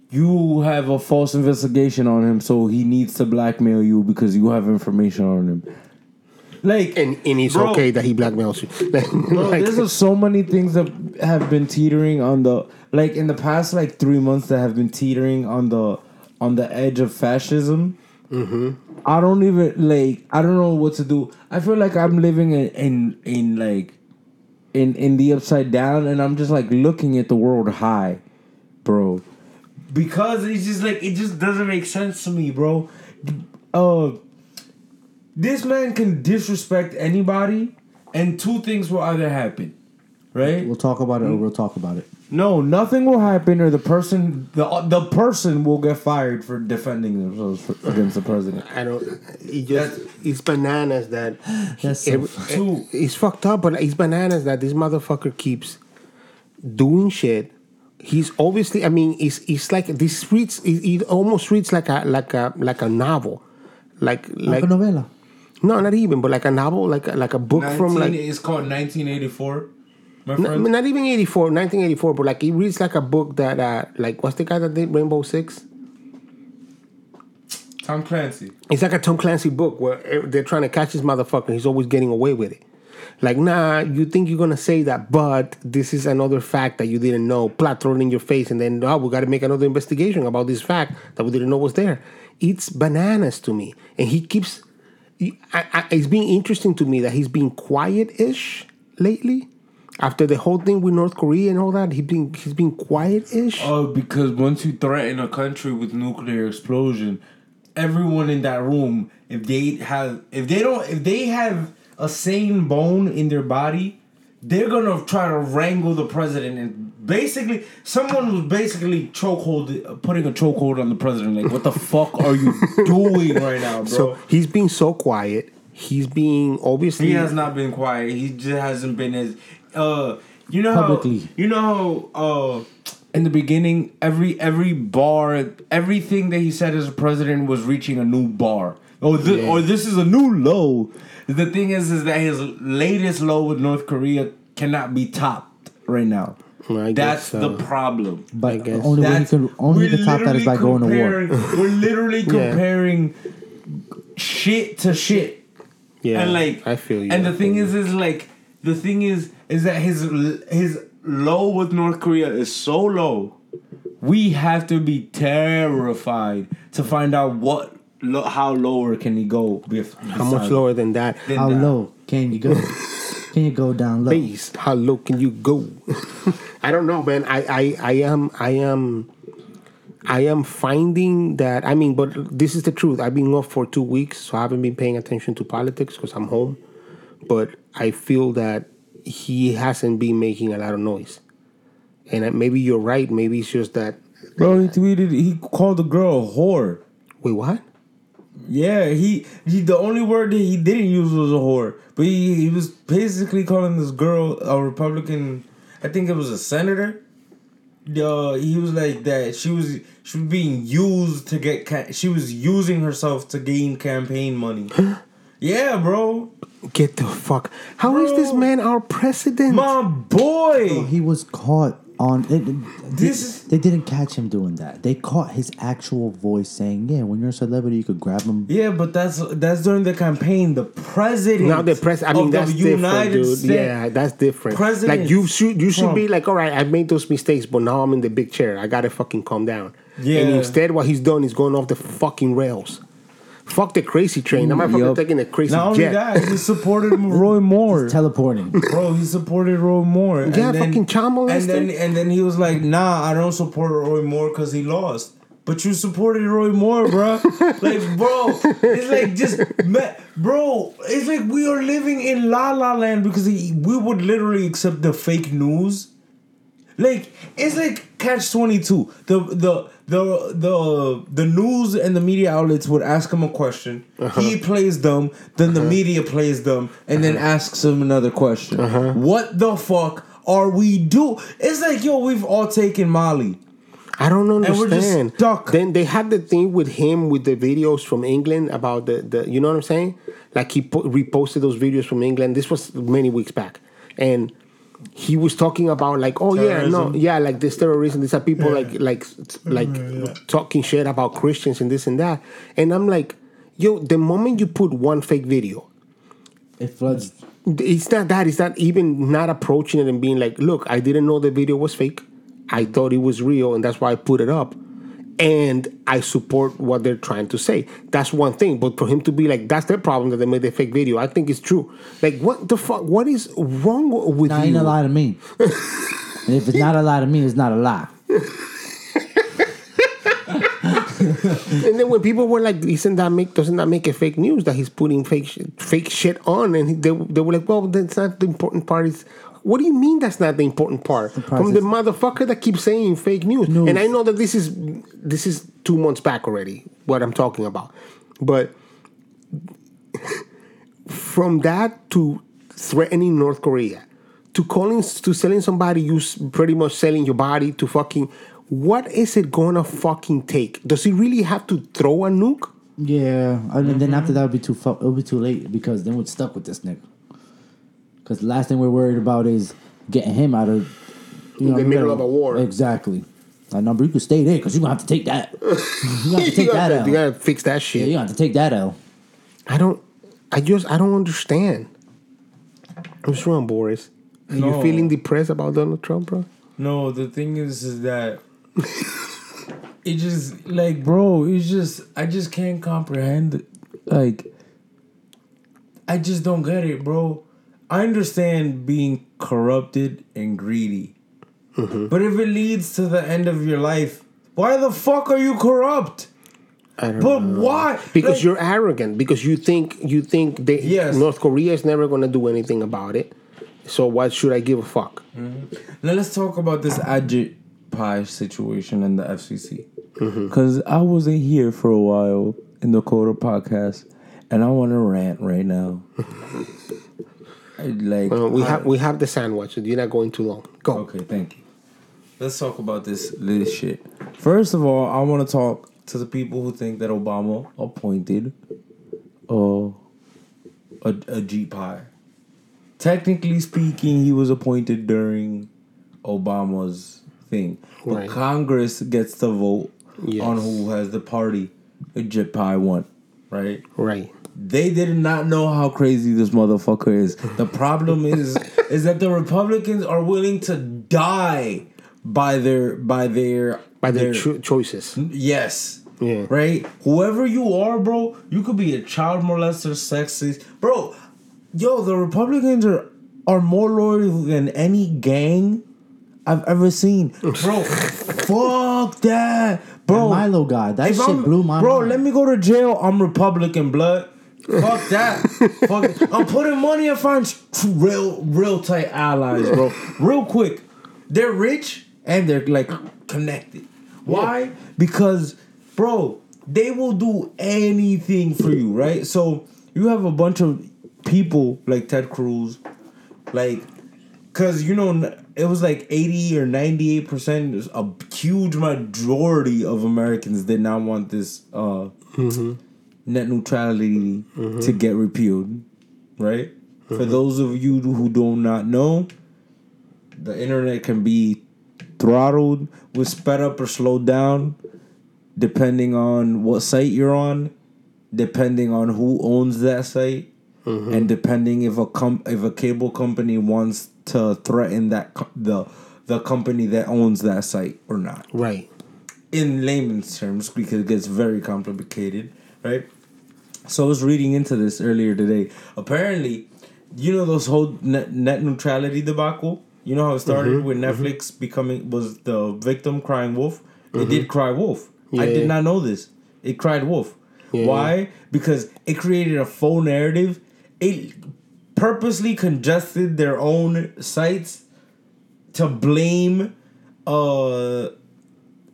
you have a false investigation on him, so he needs to blackmail you because you have information on him. Like, And and it's Bro. okay that he blackmails you. bro, Like, there's so many things that have been teetering on the like in the past like three months that have been teetering on the on the edge of fascism. Mm-hmm. I don't even like. I don't know what to do. I feel like I'm living in in, in like in in the upside down, and I'm just like looking at the world high, bro. Because it's just like it just doesn't make sense to me, bro. Uh, this man can disrespect anybody, and two things will either happen, right? We'll talk about it or we'll talk about it. No, nothing will happen, or the person the the person will get fired for defending themselves for, against the president. I don't. It just it's bananas that. That's so every- eh, Two. it's fucked up, but it's bananas that this motherfucker keeps doing shit. He's obviously. I mean, it's it's like this reads. It, it almost reads like a like a like a novel, like Like like a novela. No, not even, but like a novel, like a, like a book from like it's called 1984. My friend. not even 84, 1984, but like it reads like a book that, uh, like, what's the guy that did Rainbow Six? Tom Clancy. It's like a Tom Clancy book where eh, they're trying to catch this motherfucker. He's always getting away with it. Like, nah, you think you're gonna say that, but this is another fact that you didn't know. Plot thrown in your face, and then oh, we got to make another investigation about this fact that we didn't know was there. It's bananas to me, and he keeps. I, I, it's being interesting to me that he's being quiet-ish lately. After the whole thing with North Korea and all that, he been he's been quiet-ish. Oh, because once you threaten a country with nuclear explosion, everyone in that room, if they have, if they don't, if they have a sane bone in their body, they're gonna try to wrangle the president and basically, someone was basically chokehold, putting a chokehold on the president. Like, what the fuck are you doing right now, bro? So he's being so quiet. He's being obviously He has not been quiet. He just hasn't been as uh you know Publicly. how you know how uh in the beginning every every bar everything that he said as a president was reaching a new bar. Oh this, or this is a new low. The thing is is that his latest low with North Korea cannot be topped right now. I That's guess the uh, problem. But guess. only way he That's- only he we're top that is by going to war. We're literally Yeah. comparing shit to shit. Yeah, and like I feel you. And the I thing feel is, is like the thing is, is that his his low with North Korea is so low. We have to be terrified to find out what lo- how lower can he go. With, how much lower than that? Than How that. low can you go? Can can you go down low? base. How low can you go? I don't know, man. I, I, I am, I am, I am finding that. I mean, but this is the truth. I've been off for two weeks, so I haven't been paying attention to politics because I'm home. But I feel that he hasn't been making a lot of noise, and maybe you're right. Maybe it's just that. Bro, he tweeted. He called the girl a whore. Wait, what? Yeah, he, he the only word that he didn't use was a whore, but he, he was basically calling this girl a Republican. I think it was a senator. Uh, he was like that. She was she was being used to get. Ca- she was using herself to gain campaign money. yeah, bro, Get the fuck. How is this man our president? my boy. He was caught on. It, it- This they, is- they didn't catch him doing that. They caught his actual voice saying, "Yeah, when you're a celebrity, you could grab him." Yeah, but that's that's during the campaign. The president. Now the press. I mean, that's different, United dude. States. Yeah, that's different. President like you should, you should be like, all right, I made those mistakes, but now I'm in the big chair. I gotta fucking calm down. Yeah. And instead, what he's done is going off the fucking rails. Fuck the crazy train. I'm fucking Yup. taking the crazy Not only jet. that, he supported Roy Moore. Teleporting. Bro, he supported Roy Moore. And Yeah, then, fucking child And then and then he was like, "Nah, I don't support Roy Moore because he lost." But you supported Roy Moore, bro. like, bro, it's like just, ma- bro. It's like we are living in La La Land because he, we would literally accept the fake news. Like it's like catch twenty two. The the the the the news and the media outlets would ask him a question. Uh-huh. He plays them. Then the uh-huh. media plays them, and then uh-huh. asks him another question. What the fuck are we do? It's like yo, we've all taken Molly. I don't we're just understand. stuck. Then they had the thing with him with the videos from England about the, the you know what I'm saying? Like he po- reposted those videos from England. This was many weeks back, and he was talking about like, oh yeah, no, yeah, like this terrorism. These are people like like like talking shit about Christians and this and that. And I'm like, yo, the moment you put one fake video, It floods. it's not that. It's not even not approaching it and being like, look, I didn't know the video was fake. I thought it was real, and that's why I put it up. And I support what they're trying to say. That's one thing. But for him to be like, that's their problem that they made a fake video. I think it's true. Like, what the fuck? What is wrong with Nah, you? ain't a lie to me. and if it's not a lie to me, it's not a lie. And then when people were like, "Isn't that make doesn't that make a fake news that he's putting fake sh- fake shit on?" And they they were like, "Well, that's not the important part." Is what do you mean that's not the important part? From the motherfucker that keeps saying fake news. News. And I know that this is this is two months back already. What I'm talking about, but from that to threatening North Korea to calling to selling somebody you s- pretty much selling your body to fucking what is it gonna fucking take? Does he really have to throw a nuke? Yeah, and then mm-hmm. after that would be too fu- it'll be too late because then we're stuck with this nigga. Because the last thing we're worried about is getting him out of you know, the middle gotta- of a war. Exactly. That number you could stay there because you're gonna have to take that. You gonna have to take you, that gotta, L. you gotta fix that Yeah, shit. you gonna have to take that out. I don't. I just. I don't understand. What's wrong, Boris? Are you feeling depressed about Donald Trump, bro? No, the thing is, is that it just like, bro, it's just I just can't comprehend. Like, I just don't get it, bro. I understand being corrupted and greedy, but if it leads to the end of your life, why the fuck are you corrupt? I don't But know. why? Because Like- you're arrogant. Because you think you think they, Yes. North Korea is never gonna do anything about it. So why should I give a fuck? Now let's talk about this Ajit situation in the FCC. Mm-hmm. Because I wasn't here for a while in the Coda podcast, and I want to rant right now. I, like Uh, we I- have we have the sandwich. You're not going too long. Go. Okay, thank you. Let's talk about this this shit. First of all, I want to talk to the people who think that Obama appointed uh, a Ajit Pai. Technically speaking, he was appointed during Obama's thing, but Right. Congress gets to vote Yes. on who has the party. Ajit Pai won, right? Right. They did not know how crazy this motherfucker is. The problem is is that the Republicans are willing to die by their by their By their cho- choices. yes. Yeah. Right? Whoever you are, bro, you could be a child molester, sexist. Bro, yo, the Republicans are are more loyal than any gang I've ever seen. Bro, fuck that. Bro, That Milo guy, that shit I'm- blew my bro, mind. let me go to jail. I'm Republican blood. Fuck that. Fuck it. I'm putting money and find tr- real, real tight allies, bro. Real quick. They're rich and they're like connected. Why? Because, bro, they will do anything for you, right? So you have a bunch of people like Ted Cruz, like, cause you know it was like eighty or ninety eight percent, a huge majority of Americans did not want this uh, net neutrality to get repealed, right? For those of you who do not know, the internet can be throttled, with sped up or slowed down, depending on what site you're on, depending on who owns that site, and depending if a com- if a cable company wants to threaten that co- the the company that owns that site or not Right. in layman's terms because it gets very complicated, right? So I was reading into this earlier today. Apparently, you know those whole net, net neutrality debacle. You know how it started mm-hmm. with mm-hmm. Netflix becoming was the victim crying wolf. It did mm-hmm. cry wolf. I did not know this. It cried wolf. Yeah. Why? Because it created a faux narrative. It purposely congested their own sites to blame uh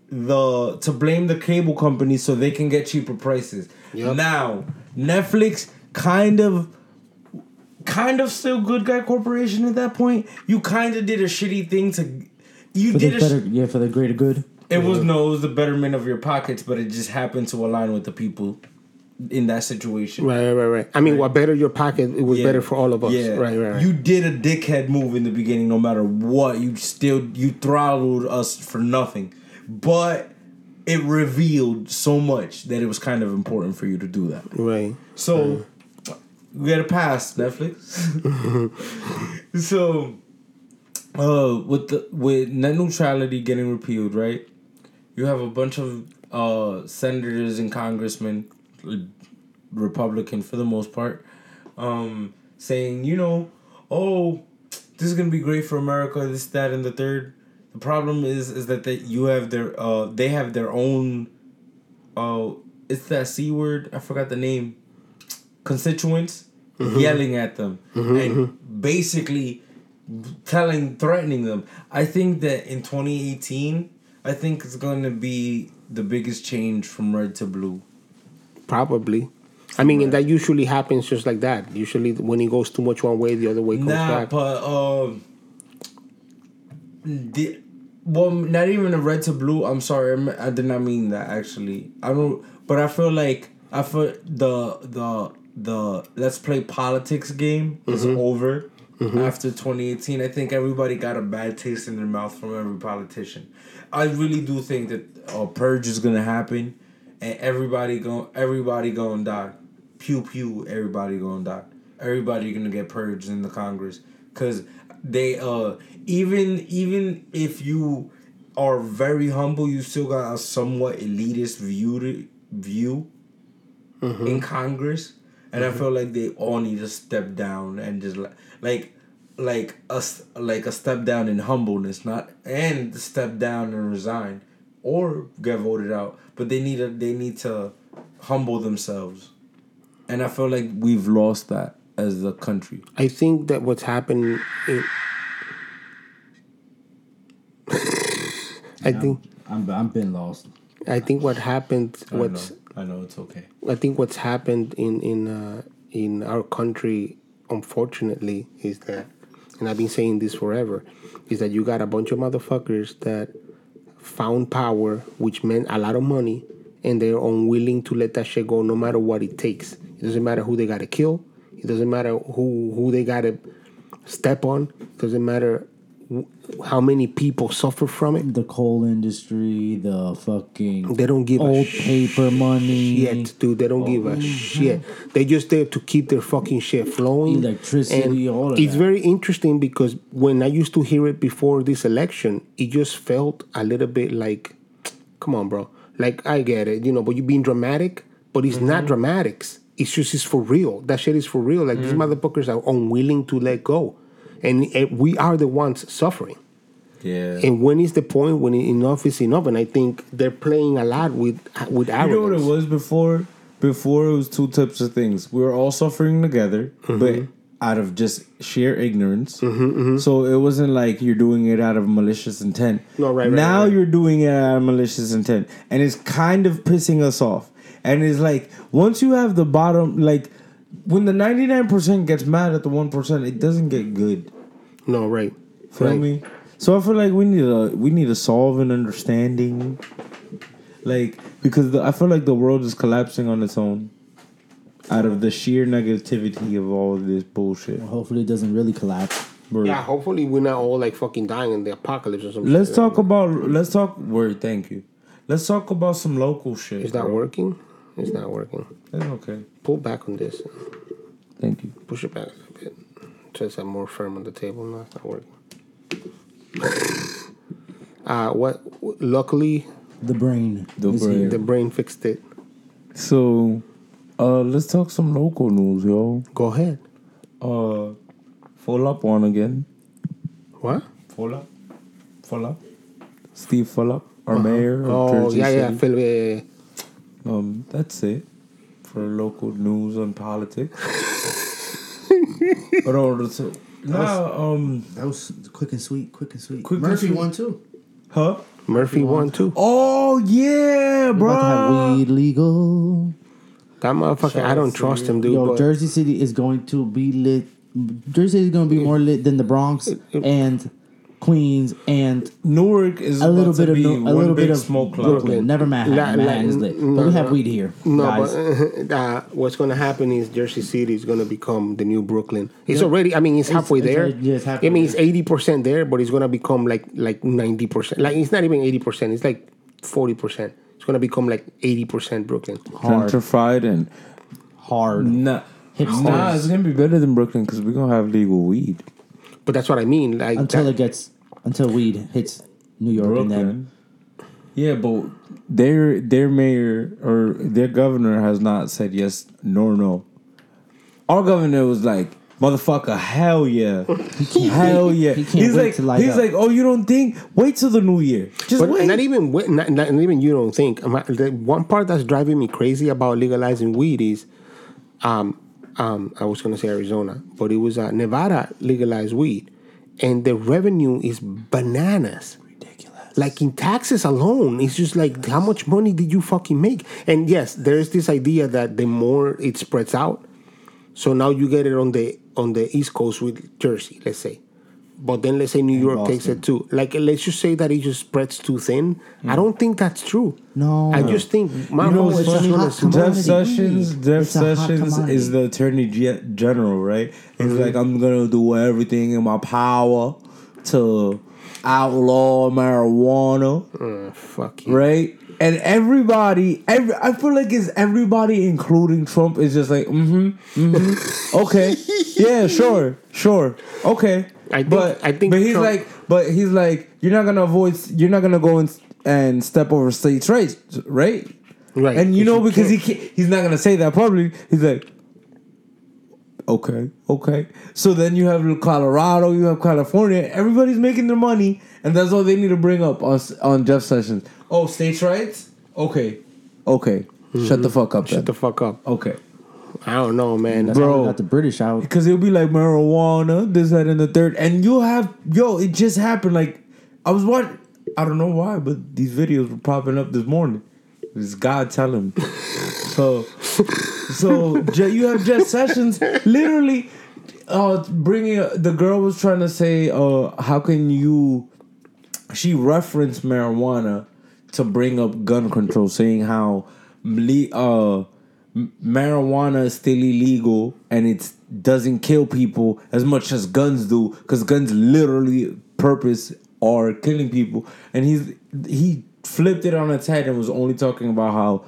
the to blame the cable companies so they can get cheaper prices. Yep. Now, Netflix kind of kind of still good guy corporation at that point. You kind of did a shitty thing to you For did a better, sh- yeah, for the greater good. it was no it was the betterment of your pockets, but it just happened to align with the people in that situation. Right, right, right. I mean, what better your pocket? It was Yeah. better for all of us. Yeah, Right, right, right. You did a dickhead move in the beginning, no matter what. You still you throttled us for nothing, but it revealed so much that it was kind of important for you to do that. right. So we got a pass, Netflix. so uh with the with net neutrality getting repealed, right? You have a bunch of uh senators and congressmen Republican for the most part, um, saying, you know, oh, this is gonna be great for America, this, that, and the third. The problem is is that they, you have their uh they have their own uh it's that C word, I forgot the name. Constituents yelling at them and basically telling threatening them. I think that in 2018, I think it's going to be the biggest change from red to blue. Probably. I mean, and that usually happens just like that. Usually, when it goes too much one way, the other way goes Nah, back. but um, the well, not even a red to blue. I'm sorry, I'm- did not mean that. Actually, I don't. But I feel like I feel the the the let's play politics game is Mm-hmm. over after 2018. I think everybody got a bad taste in their mouth from every politician. I really do think that a purge is gonna happen, and everybody going everybody gonna die. Pew pew, everybody gonna die. Everybody gonna get purged in the Congress because they uh even even if you are very humble, you still got a somewhat elitist view to view in Congress, and I feel like they all need to step down and just like like like a s- like a step down in humbleness, not and step down and resign or get voted out, but they need to they need to humble themselves, and I feel like we've lost that as a country. I think that what's happened. In, I think. I'm I'm been lost. I think what happened. I What's know, I know it's okay. I think what's happened in in uh, in our country, unfortunately, is that, and I've been saying this forever, is that you got a bunch of motherfuckers that found power, which meant a lot of money, and they're unwilling to let that shit go, no matter what it takes. It doesn't matter who they got to kill. It doesn't matter who who they got to step on. It doesn't matter how many people suffer from it. The coal industry, the fucking They don't give old paper money, shit, dude. They don't give a oh. shit. They just there to keep their fucking shit flowing. Electricity, all of It's that. very interesting because when I used to hear it before this election, it just felt a little bit like, come on, bro. Like I get it, you know, but you being dramatic, but it's not mm-hmm. dramatics. It's just it's for real. That shit is for real. Like these motherfuckers are unwilling to let go. and eh, we are the ones suffering. Yeah. And when is the point when enough is enough? And I think they're playing a lot with with You know what it was before? Before it was two types of things. We were all suffering together, Mm-hmm. but out of just sheer ignorance. So it wasn't like you're doing it out of malicious intent. No, right, right, Now right. you're doing it out of malicious intent, and it's kind of pissing us off. And it's like once you have the bottom, like when the ninety nine percent gets mad at the one percent, it doesn't get good. No, right. Feel Right. me? So I feel like we need a we need to solve an understanding, like because the, I feel like the world is collapsing on its own, out of the sheer negativity of all of this bullshit. Hopefully, it doesn't really collapse. Word. Yeah, hopefully we're not all like fucking dying in the apocalypse or something. Let's talk about let's talk word. Thank you. Let's talk about some local shit. Is that bro. working. It's not working. It's okay. Pull back on this. Thank you. Push it back a little bit. So it's uh, more firm on the table. No, it's not working. Uh, what? Luckily, The brain. The is brain. here. the brain fixed it. So, uh, let's talk some local news, yo. Go ahead. Uh, Fulop on again. What? Fulop. Full up. Steve Fulop, our mayor. Of Oh Jersey yeah, yeah. City. Phil, uh, Um, that's it for local news and politics. but all so now, um, That was quick and sweet. Quick and sweet. Quick and Murphy sweet. won too. huh? Murphy won too. Oh yeah, We're bro. about to have weed legal. That motherfucker. I don't trust him, dude. Yo, but Jersey City is going to be lit. Jersey City is going to be more lit than the Bronx and Queens and Newark is a little bit of no, a little bit of smoke cloud. Brooklyn. Never Manhattan. La- la- Manhattan is lit, no, but we have weed here, No, guys. but uh, what's going to happen is Jersey City is going to become the new Brooklyn. It's already. I mean, it's, halfway it's there. already- yeah, it's halfway I mean, it's eighty percent there, but it's going to become like like ninety percent. Like it's not even eighty percent. It's like forty percent. It's going to become like eighty percent Brooklyn. Hard. Gentrified and Hard. nah, Hipsters. nah, it's gonna be better than Brooklyn because we're gonna have legal weed. But that's what I mean. Like until that- it gets until weed hits New York and then Brooklyn. Yeah, but their their mayor or their governor has not said yes nor no. Our governor was like, "Motherfucker, hell yeah, hell yeah." he can't he's wait like, to light he's up. like, "Oh, you don't think? Wait till the new year. Just But wait." not even wi- not, not even you don't think. Um, The one part that's driving me crazy about legalizing weed is, um, um, I was gonna say Arizona, but it was uh, Nevada legalized weed, and the revenue is bananas. ridiculous. Like in taxes alone, it's just like how much money did you fucking make? And yes, there's this idea that the more it spreads out, so now you get it on the on the East Coast with Jersey, let's say. But then let's say New York takes it too. Like let's just say that it just spreads too thin. I don't think that's true. No. I just think my You know is just gonna. Jeff. Sessions, Jeff Sessions is the attorney ge- general, right? He's like, I'm gonna do everything in my power to outlaw marijuana, Uh, fuck you. right? And everybody, every I feel like it's everybody, including Trump, is just like, mm-hmm, mm-hmm, okay, yeah, sure, sure, okay. I think- but I think but he's Trump- like, but he's like, you're not gonna avoid, you're not gonna go and and step over states' rights, right? Right. And you know because he can't- can't, he's not gonna say that publicly. He's like, okay, okay. So then you have Colorado, you have California. Everybody's making their money, and that's all they need to bring up on on Jeff Sessions. Oh, states' rights. Okay, okay. Shut the fuck up. Mm-hmm. Shut then. the fuck up. okay. I don't know, man. That's Bro. how we got the British out. Because it'll be like marijuana, this, that, and the third. And you'll have, yo, it just happened. Like, I was watching, I don't know why, but these videos were popping up this morning. It's God telling me. so, so you have Jeff Sessions literally uh, bringing, the girl was trying to say, uh, how can you, she referenced marijuana to bring up gun control, saying how uh, m- marijuana is still illegal and it doesn't kill people as much as guns do, because guns literally purpose are killing people. And he's he flipped it on its head and was only talking about how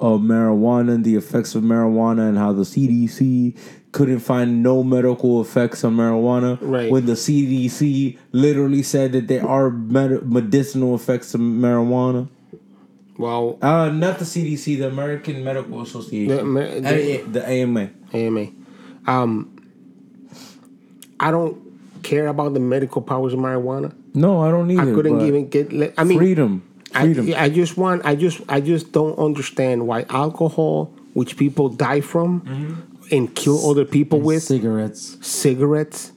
uh, marijuana and the effects of marijuana and how the CDC couldn't find no medical effects on marijuana Right. when the CDC literally said that there are med- medicinal effects of marijuana. Well, Uh, not the CDC, the American Medical Association, The Amer- the- A- the AMA. AMA. Um, I don't. care about the medical powers of marijuana. No, I don't either. I couldn't but even get. I mean, freedom, freedom. I, I just want. I just. I just don't understand why alcohol, which people die from, Mm-hmm. and kill other people with, cigarettes. cigarettes,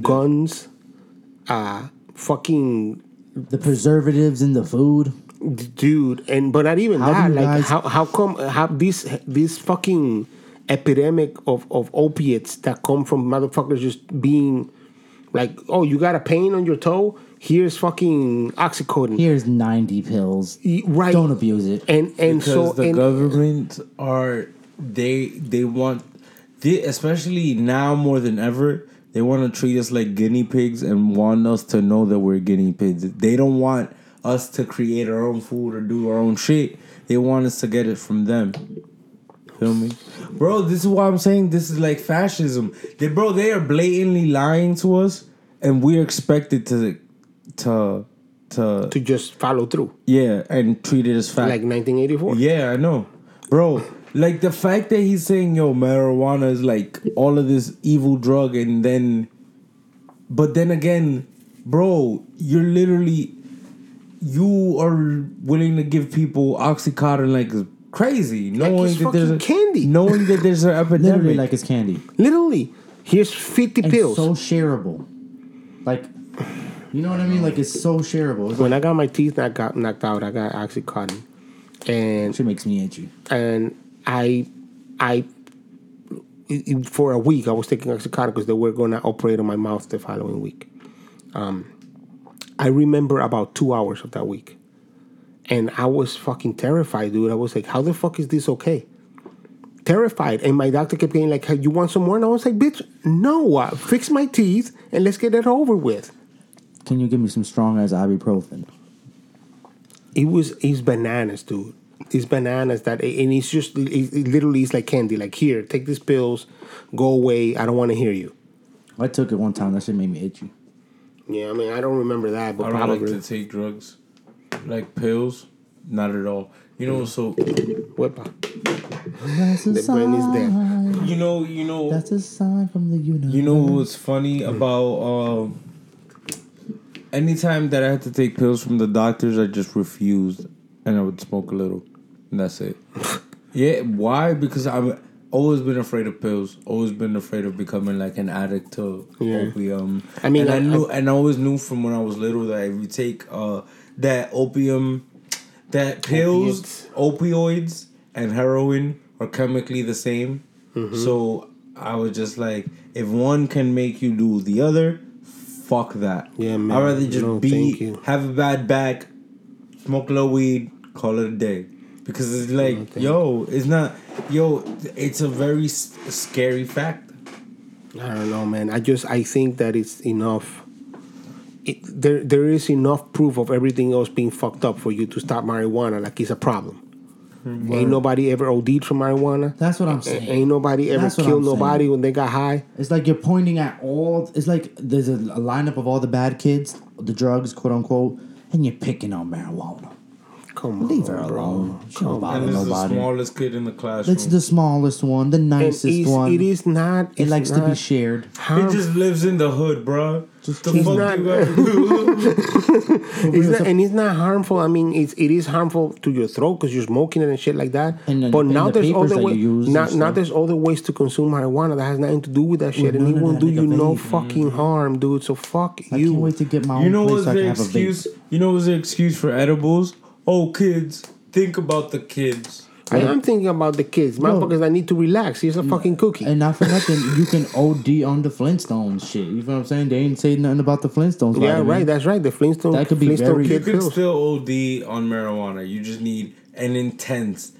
guns, uh, fucking The preservatives in the food. Dude and but not even How that like guys- how how come how this this fucking epidemic of of opiates that come from motherfuckers just being like oh you got a pain on your toe here's fucking oxycodone Here's 90 pills. Right Don't abuse it. and and because so the and, government are they they want they, especially now more than ever they want to treat us like guinea pigs and want us to know that we're guinea pigs they don't want us to create our own food or do our own shit. They want us to get it from them. Feel me? Bro this is why i'm saying this is like fascism. They bro they are blatantly lying to us and we're expected to to to to just follow through. Yeah and treat it as fact. Like 1984 yeah, I know. Bro, like the fact that he's saying, yo, marijuana is like all of this evil drug, and then, but then again, bro, you're literally, you are willing to give people Oxycontin like crazy, knowing it's that there's a, candy. knowing that there's an epidemic. Literally like it's candy. literally here's 50 And pills so shareable. Like, you know what I mean? Like it's so shareable. It's when like, i got my teeth knocked out, knocked out i got oxycontin and she makes me itchy. and I, I, i- i- for a week I was taking oxycontin because they were going to operate on my mouth the following week. Um, I remember about two hours of that week, and I was fucking terrified, dude. I was like, "How the fuck is this okay?" Terrified, and my doctor kept getting like, hey, "You want some more?" And I was like, "Bitch, no! Uh, fix my teeth and let's get it over with." Can you give me some strong ass ibuprofen? It was it's bananas, dude. It's bananas that and it's just it, it literally is like candy. Like here, take these pills, go away. I don't want to hear you. I took it one time. That shit made me itchy. Yeah, I mean I don't remember that, but I don't probably like to take drugs, like pills, not at all. You know, so Wepa. That's a The brain is dead. sign. you know, you know, That's a sign from the universe. You know what's funny about um anytime that I had to take pills from the doctors, I just refused and I would smoke a little. And that's it. yeah, why? Because I've always been afraid of pills. Always been afraid of becoming like an addict to Yeah. opium. I mean, and I, I- knew and I always knew from when I was little that if you take uh that opium that pills, opioids and heroin are chemically the same. Mm-hmm. So I was just like, if one can make you do the other, fuck that. Yeah, man. I'd rather just No, be have a bad back, smoke a little weed, call it a day. Because it's like, thank yo, it's not, yo, it's a very s- scary fact. I don't know, man. I just I think that it's enough. It, there there is enough proof of everything else being fucked up for you to stop marijuana. Like it's a problem. Hmm. Ain't nobody ever OD'd from marijuana. That's what I'm A- saying. Ain't nobody ever That's what killed I'm saying. nobody when they got high. It's like you're pointing at all. It's like there's a, a lineup of all the bad kids, the drugs, quote unquote, and you're picking on marijuana. Come on, Leave her bro. alone. She don't And bother this is the nobody. smallest kid in the classroom. It's the smallest one, the nicest it's- one. it is not. It it's likes to be not shared. He harm- just lives in the hood, bro. Just the he's fuck not- you gotta do? It's not, and it's not harmful. I mean, it's it is harmful to your throat because you're smoking it and shit like that. And then- but and now the there's papers other that ways. you use Now, and now stuff. there's other ways to consume marijuana that has nothing to do with that shit, and none it of won't that, do nigga, you no vape. fucking harm, dude. So fuck I you. can't wait to get my own You know place what's so I the can have a excuse? You know what's the excuse for edibles? Oh, kids, think about the kids. I am thinking about the kids, My motherfuckers that need to relax. Here's a fucking cookie. And not for nothing, you can OD on the Flintstones shit. You know what I'm saying? They ain't say nothing about the Flintstones. yeah, vitamin. right. That's right. The Flintstone. That could be Flintstone very- You kid can still OD on marijuana. You just need an intense.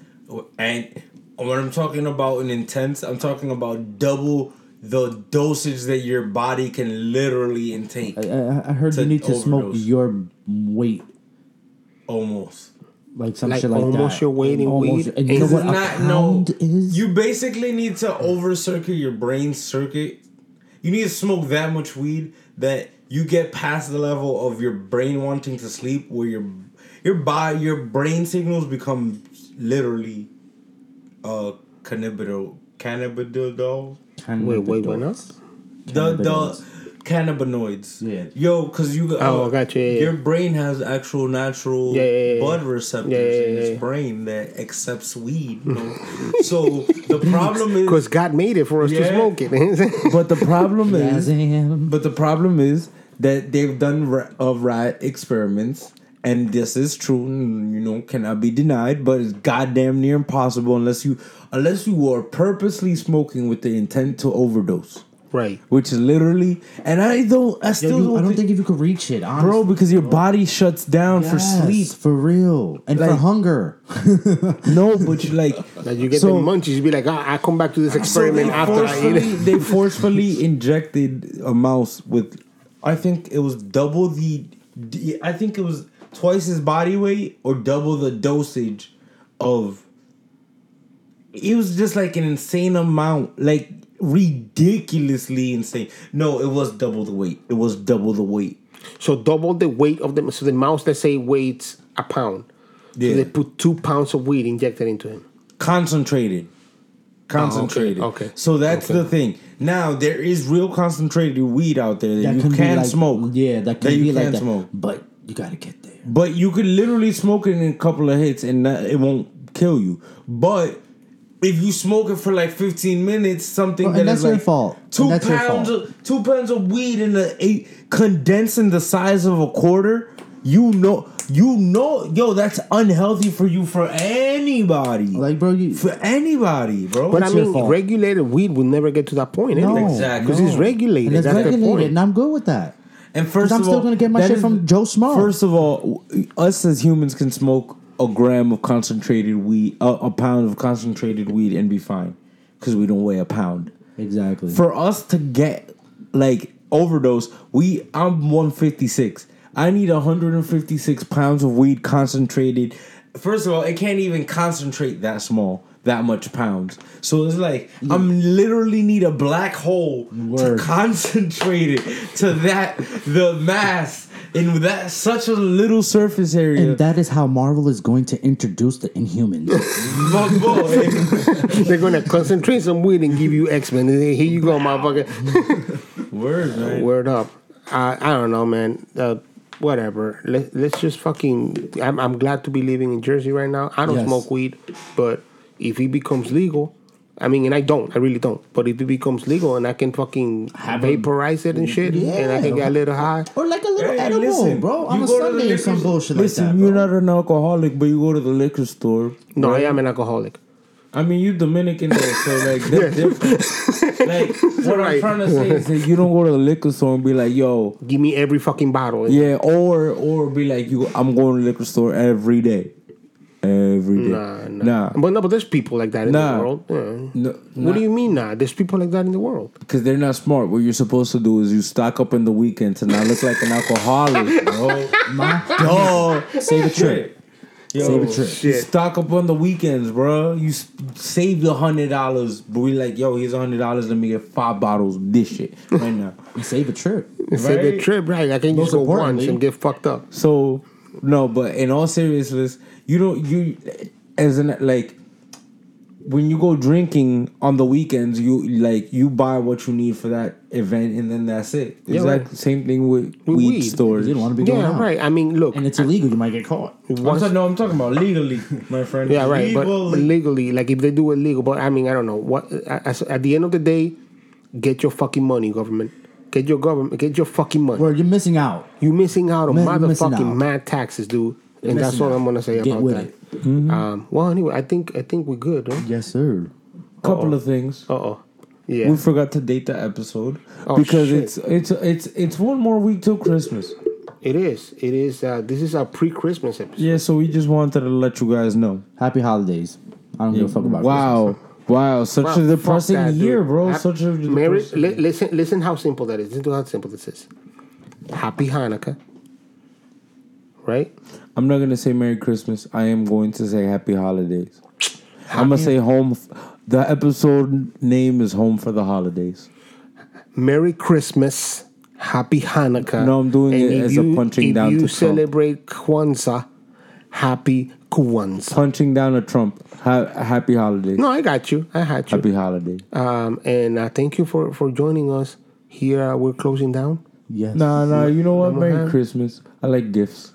And when I'm talking about an intense, I'm talking about double the dosage that your body can literally intake. I, I, I heard you need to smoke your weight, Almost. like some Like shit like almost that. your weight in Almost- weed? And you know It's what a not no. is? You basically need to over circuit your brain circuit. You need to smoke that much weed that you get past the level of your brain wanting to sleep, where your your body, your brain signals become literally uh cannabidol cannabidol. Kind Wait, of wait, the why not? dots. The the Cannabinoids. cannabinoids. Yeah. Yo, because you. Oh, uh, gotcha, yeah, yeah. Your brain has actual natural Yeah, yeah, yeah, blood yeah. receptors Yeah, yeah, in yeah, its brain that accepts weed. You know? so the problem is. Because God made it for us to smoke it. But the problem is. But the problem is that they've done ra- of rat experiments, and this is true. You know, cannot be denied. But it's goddamn near impossible unless you unless you are purposely smoking with the intent to overdose, right. which is literally. And I don't. I Yo, still you- don't, I don't think, think if you could reach it, honestly. bro, because your body shuts down for sleep. for real, and for hunger. No, but you like. Like you get So- the munchies, you be like, ah, I come back to this experiment they after I eat it. they forcefully injected a mouse with, I think it was double the, the- I think it was twice his body weight or double the dosage of. It was just like an insane amount, like ridiculously insane. No, it was double the weight. It was double the weight. So double the weight of the so the mouse, let's say, weighs a pound. Yeah. So they put two pounds of weed injected into him. concentrated concentrated Oh, okay. so that's Okay. the thing now there is real concentrated weed out there that, That you can can like, smoke Yeah, that can you be like can that. smoke But you gotta get there. but you could literally smoke it in a couple of hits and that, it won't kill you but if you smoke it for like 15 minutes something Well, that and is that's your like fault. And two that's your pounds fault. of two pounds of weed in a eight condensing the size of a quarter you know you know yo that's unhealthy for you for anybody Like, bro, you. for anybody, bro. But I It's your mean, fault. regulated weed will never get to that point. No, anyway. Exactly. Because it's regulated. and it's That's regulated, the point. and I'm good with that. and first I'm of still all, gonna get my shit is- from Joe Small. First of all, us as humans can smoke a gram of concentrated weed, a, a pound of concentrated weed, and be fine because we don't weigh a pound. Exactly. For us to get like overdose, we I'm 156. I need 156 pounds of weed concentrated. First of all, it can't even concentrate that small, that much pounds. So it's like I'm literally need a black hole Word. to concentrate it to that the mass in that such a little surface area. and that is how Marvel is going to introduce the Inhumans. My boy. They're gonna concentrate some weed and give you X Men. Here you go, motherfucker. Word, man. Word up. I I don't know, man. Uh, whatever. Let, let's just fucking. I'm I'm glad to be living in Jersey right now. I don't Yes. smoke weed, but if it becomes legal. I mean, and I don't, I really don't. But if it becomes legal and I can fucking Have a- vaporize it and shit, and I can get a little high, or like a little Hey, edible, listen, bro. On you a go to the Sunday or liquor some store- bullshit Listen, like that. you're not an alcoholic, but you go to the liquor store. no, right? I am an alcoholic. I mean, you Dominican though, so like that's different. like what Right. I'm trying to say is that you don't go to the liquor store and be like, "Yo, Give me every fucking bottle. yeah," or or be like, "You, I'm going to the liquor store every day, every day." Nah, nah. nah, But no, but there's people like that in Nah. the world. Yeah. No, What do you mean, nah? There's people like that in the world. Because they're not smart. What you're supposed to do is you stock up in the weekend to not look like an alcoholic, bro. My- Oh, Save a trip. Yo, Save a trip. You stock up on the weekends, bro. You save the hundred dollars, but we like, yo, here's a hundred dollars. Let me get five bottles of this shit right now. And save a trip. Save a trip, right? I can just go once and get fucked up. So no, but in all seriousness, you don't you as an like when you go drinking on the weekends, you like you buy what you need for that event, and then that's it. Yeah, Exactly right. same thing with, With weed, weed. stores. You don't want to be going Yeah, out. right. I mean, look, And it's illegal. You might get caught. I'm once- no, I'm talking about legally, my friend. yeah, right. But, but Legally. legally, like if they do it legal, but I mean, I don't know what. As, at the end of the day, get your fucking money, government. Get your government. Get your fucking money. Where you're missing out. You're missing out on Man, you're missing motherfucking out. mad taxes, dude. And that's missing all out. I'm gonna say Get about with that. it. Um, well, anyway, I think I think we're good. Huh? Yes, sir. couple of things. Uh oh. Yeah. We forgot to date the episode Oh, because shit. it's it's it's it's one more week till Christmas. It is. It is. Uh, this is our pre-Christmas episode. Yeah, so we just wanted to let you guys know. Happy holidays. I don't give a fuck about wow, wow, such a depressing that, dude. year, bro. Such a Mary, li- listen, listen how simple that is. Listen to how simple this is. Happy Hanukkah. Right? I'm not gonna say Merry Christmas. I am going to say Happy Holidays. I'm gonna say home. The episode name is Home for the Holidays. Merry Christmas. Happy Hanukkah. No, I'm doing it if as a punching if down you to Trump. celebrate Kwanzaa, Happy Kwanzaa. Punching down a Trump. Ha- happy Holidays. No, I got you. I had you. Happy Holiday. Um, and uh, thank you for, for joining us here uh, we're closing down. Yes. Nah, nah. You know what? Number Merry nine. Christmas. I like gifts.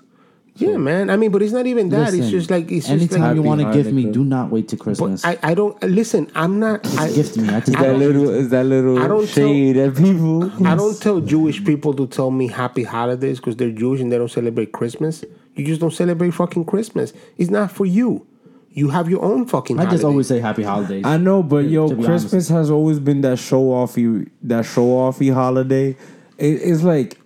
Yeah, man. I mean, but it's not even that. it's just like it's just Anytime like. you want to gift me, do not wait till But Christmas. I, I don't listen. I'm not. I, gift me. I just Is that don't- little? Is that little I don't tell- at people? I don't tell Jewish people to tell me happy holidays because they're Jewish and they don't celebrate Christmas. You just don't celebrate fucking Christmas. It's not for you. You have your own fucking. I just always say happy holidays. I know, but yo, to be Christmas has always been that show offy, that show offy holiday. It, it's like.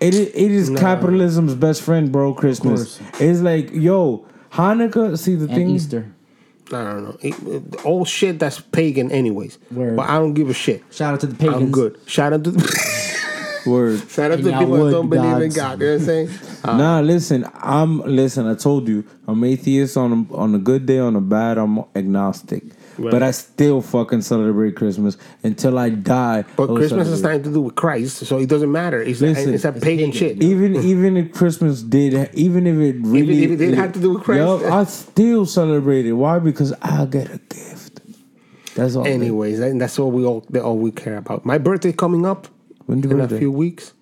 It, i- it is capitalism's best friend, bro. Christmas. It's like, yo, Hanukkah. See the and thing. Easter. I don't know. It- it- all shit that's pagan, anyways. Word. But I don't give a shit. Shout out to the pagans. I'm good. Shout out to Word. shout out to people that don't believe in gods. God. You know what I'm saying? Uh, nah, listen. I'm listen. I told you, I'm atheist on a, on a good day. On a bad, I'm agnostic. Right. But I still fucking celebrate Christmas until I die. but will Christmas has nothing to do with Christ, so it doesn't matter. It's Listen, it's a pagan, shit. Even even if Christmas did, even if it really, if it didn't have to do with Christ? I still celebrate it. Why? Because I get a gift. That's all. Anyways, and that's all we all all we care about. My birthday coming up When's your in birthday? a few weeks,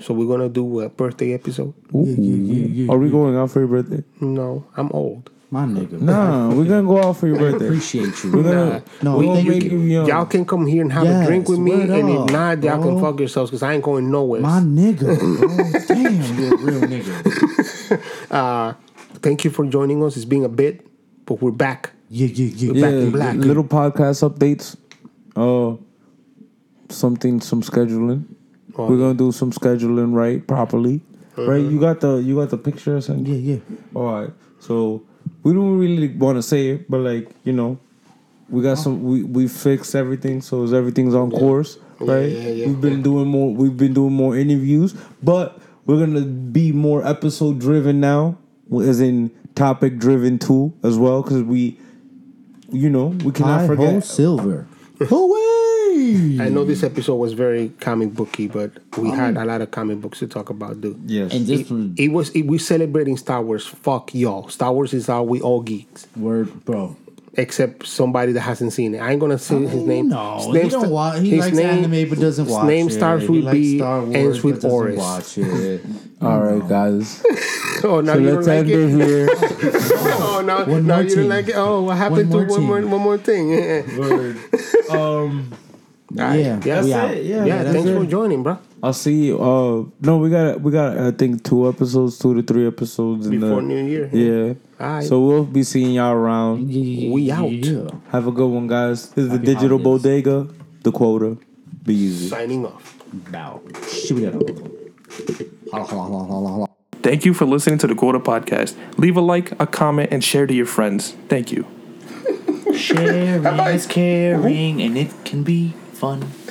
so we're gonna do a birthday episode. Ooh. Are we going out for your birthday? No, I'm old. My nigga. Nah, we're gonna go out for your I birthday. appreciate you. We're gonna, No, we're gonna thank make you. you young. Y'all can come here and have a drink with me, word and if not, y'all can fuck yourselves because I ain't going nowhere. My nigga. bro. Damn, you're a real nigga. Thank you for joining us. It's been a bit, but we're back. Yeah, yeah, yeah. Back yeah, in black. little podcast updates. Uh, something, some scheduling. Oh, We're gonna do some scheduling right properly. Right, Uh-huh. you got the you got the picture or something. Yeah, yeah. All right. So we don't really want to say it, but like you know, we got some. We we fixed everything, so everything's on course, right? yeah, yeah, we've been doing more. We've been doing more interviews, but we're gonna be more episode driven now, as in topic driven too, as well, because we, you know, we cannot ho forget. silver. Away. I know this episode was very comic booky, but we oh. had a lot of comic books to talk about, dude. Yes. And this It, it was it, we celebrating Star Wars. Fuck y'all. Star Wars is how we all geeks, word, bro. except somebody that hasn't seen it. I ain't gonna say his oh, name. No, His he name don't sta- watch. He his likes name- anime but doesn't watch. his name it. starts with B, Star Wars, ends with but Oris. Watch it. All right, guys. Oh, now So you don't like it. it here. Oh, now, now more you don't like it. Oh, what happened One to more one more one more thing? Word. Um, Um. Yeah, That's we out. it, yeah. yeah, thanks it. for joining, bro. I'll see you. Uh, no, we got we got I think two episodes, two to three episodes in Before the, New Year. Yeah. Alright. So we'll be seeing y'all around. We out. Yeah. Have a good one, guys. This is the Digital holidays. Bodega, the quota. Be easy. Signing off. Bow. Shoot it up. Thank you for listening to the Quota Podcast. Leave a like, a comment, and share to your friends. Thank you. Sharing is caring, and it can be fun.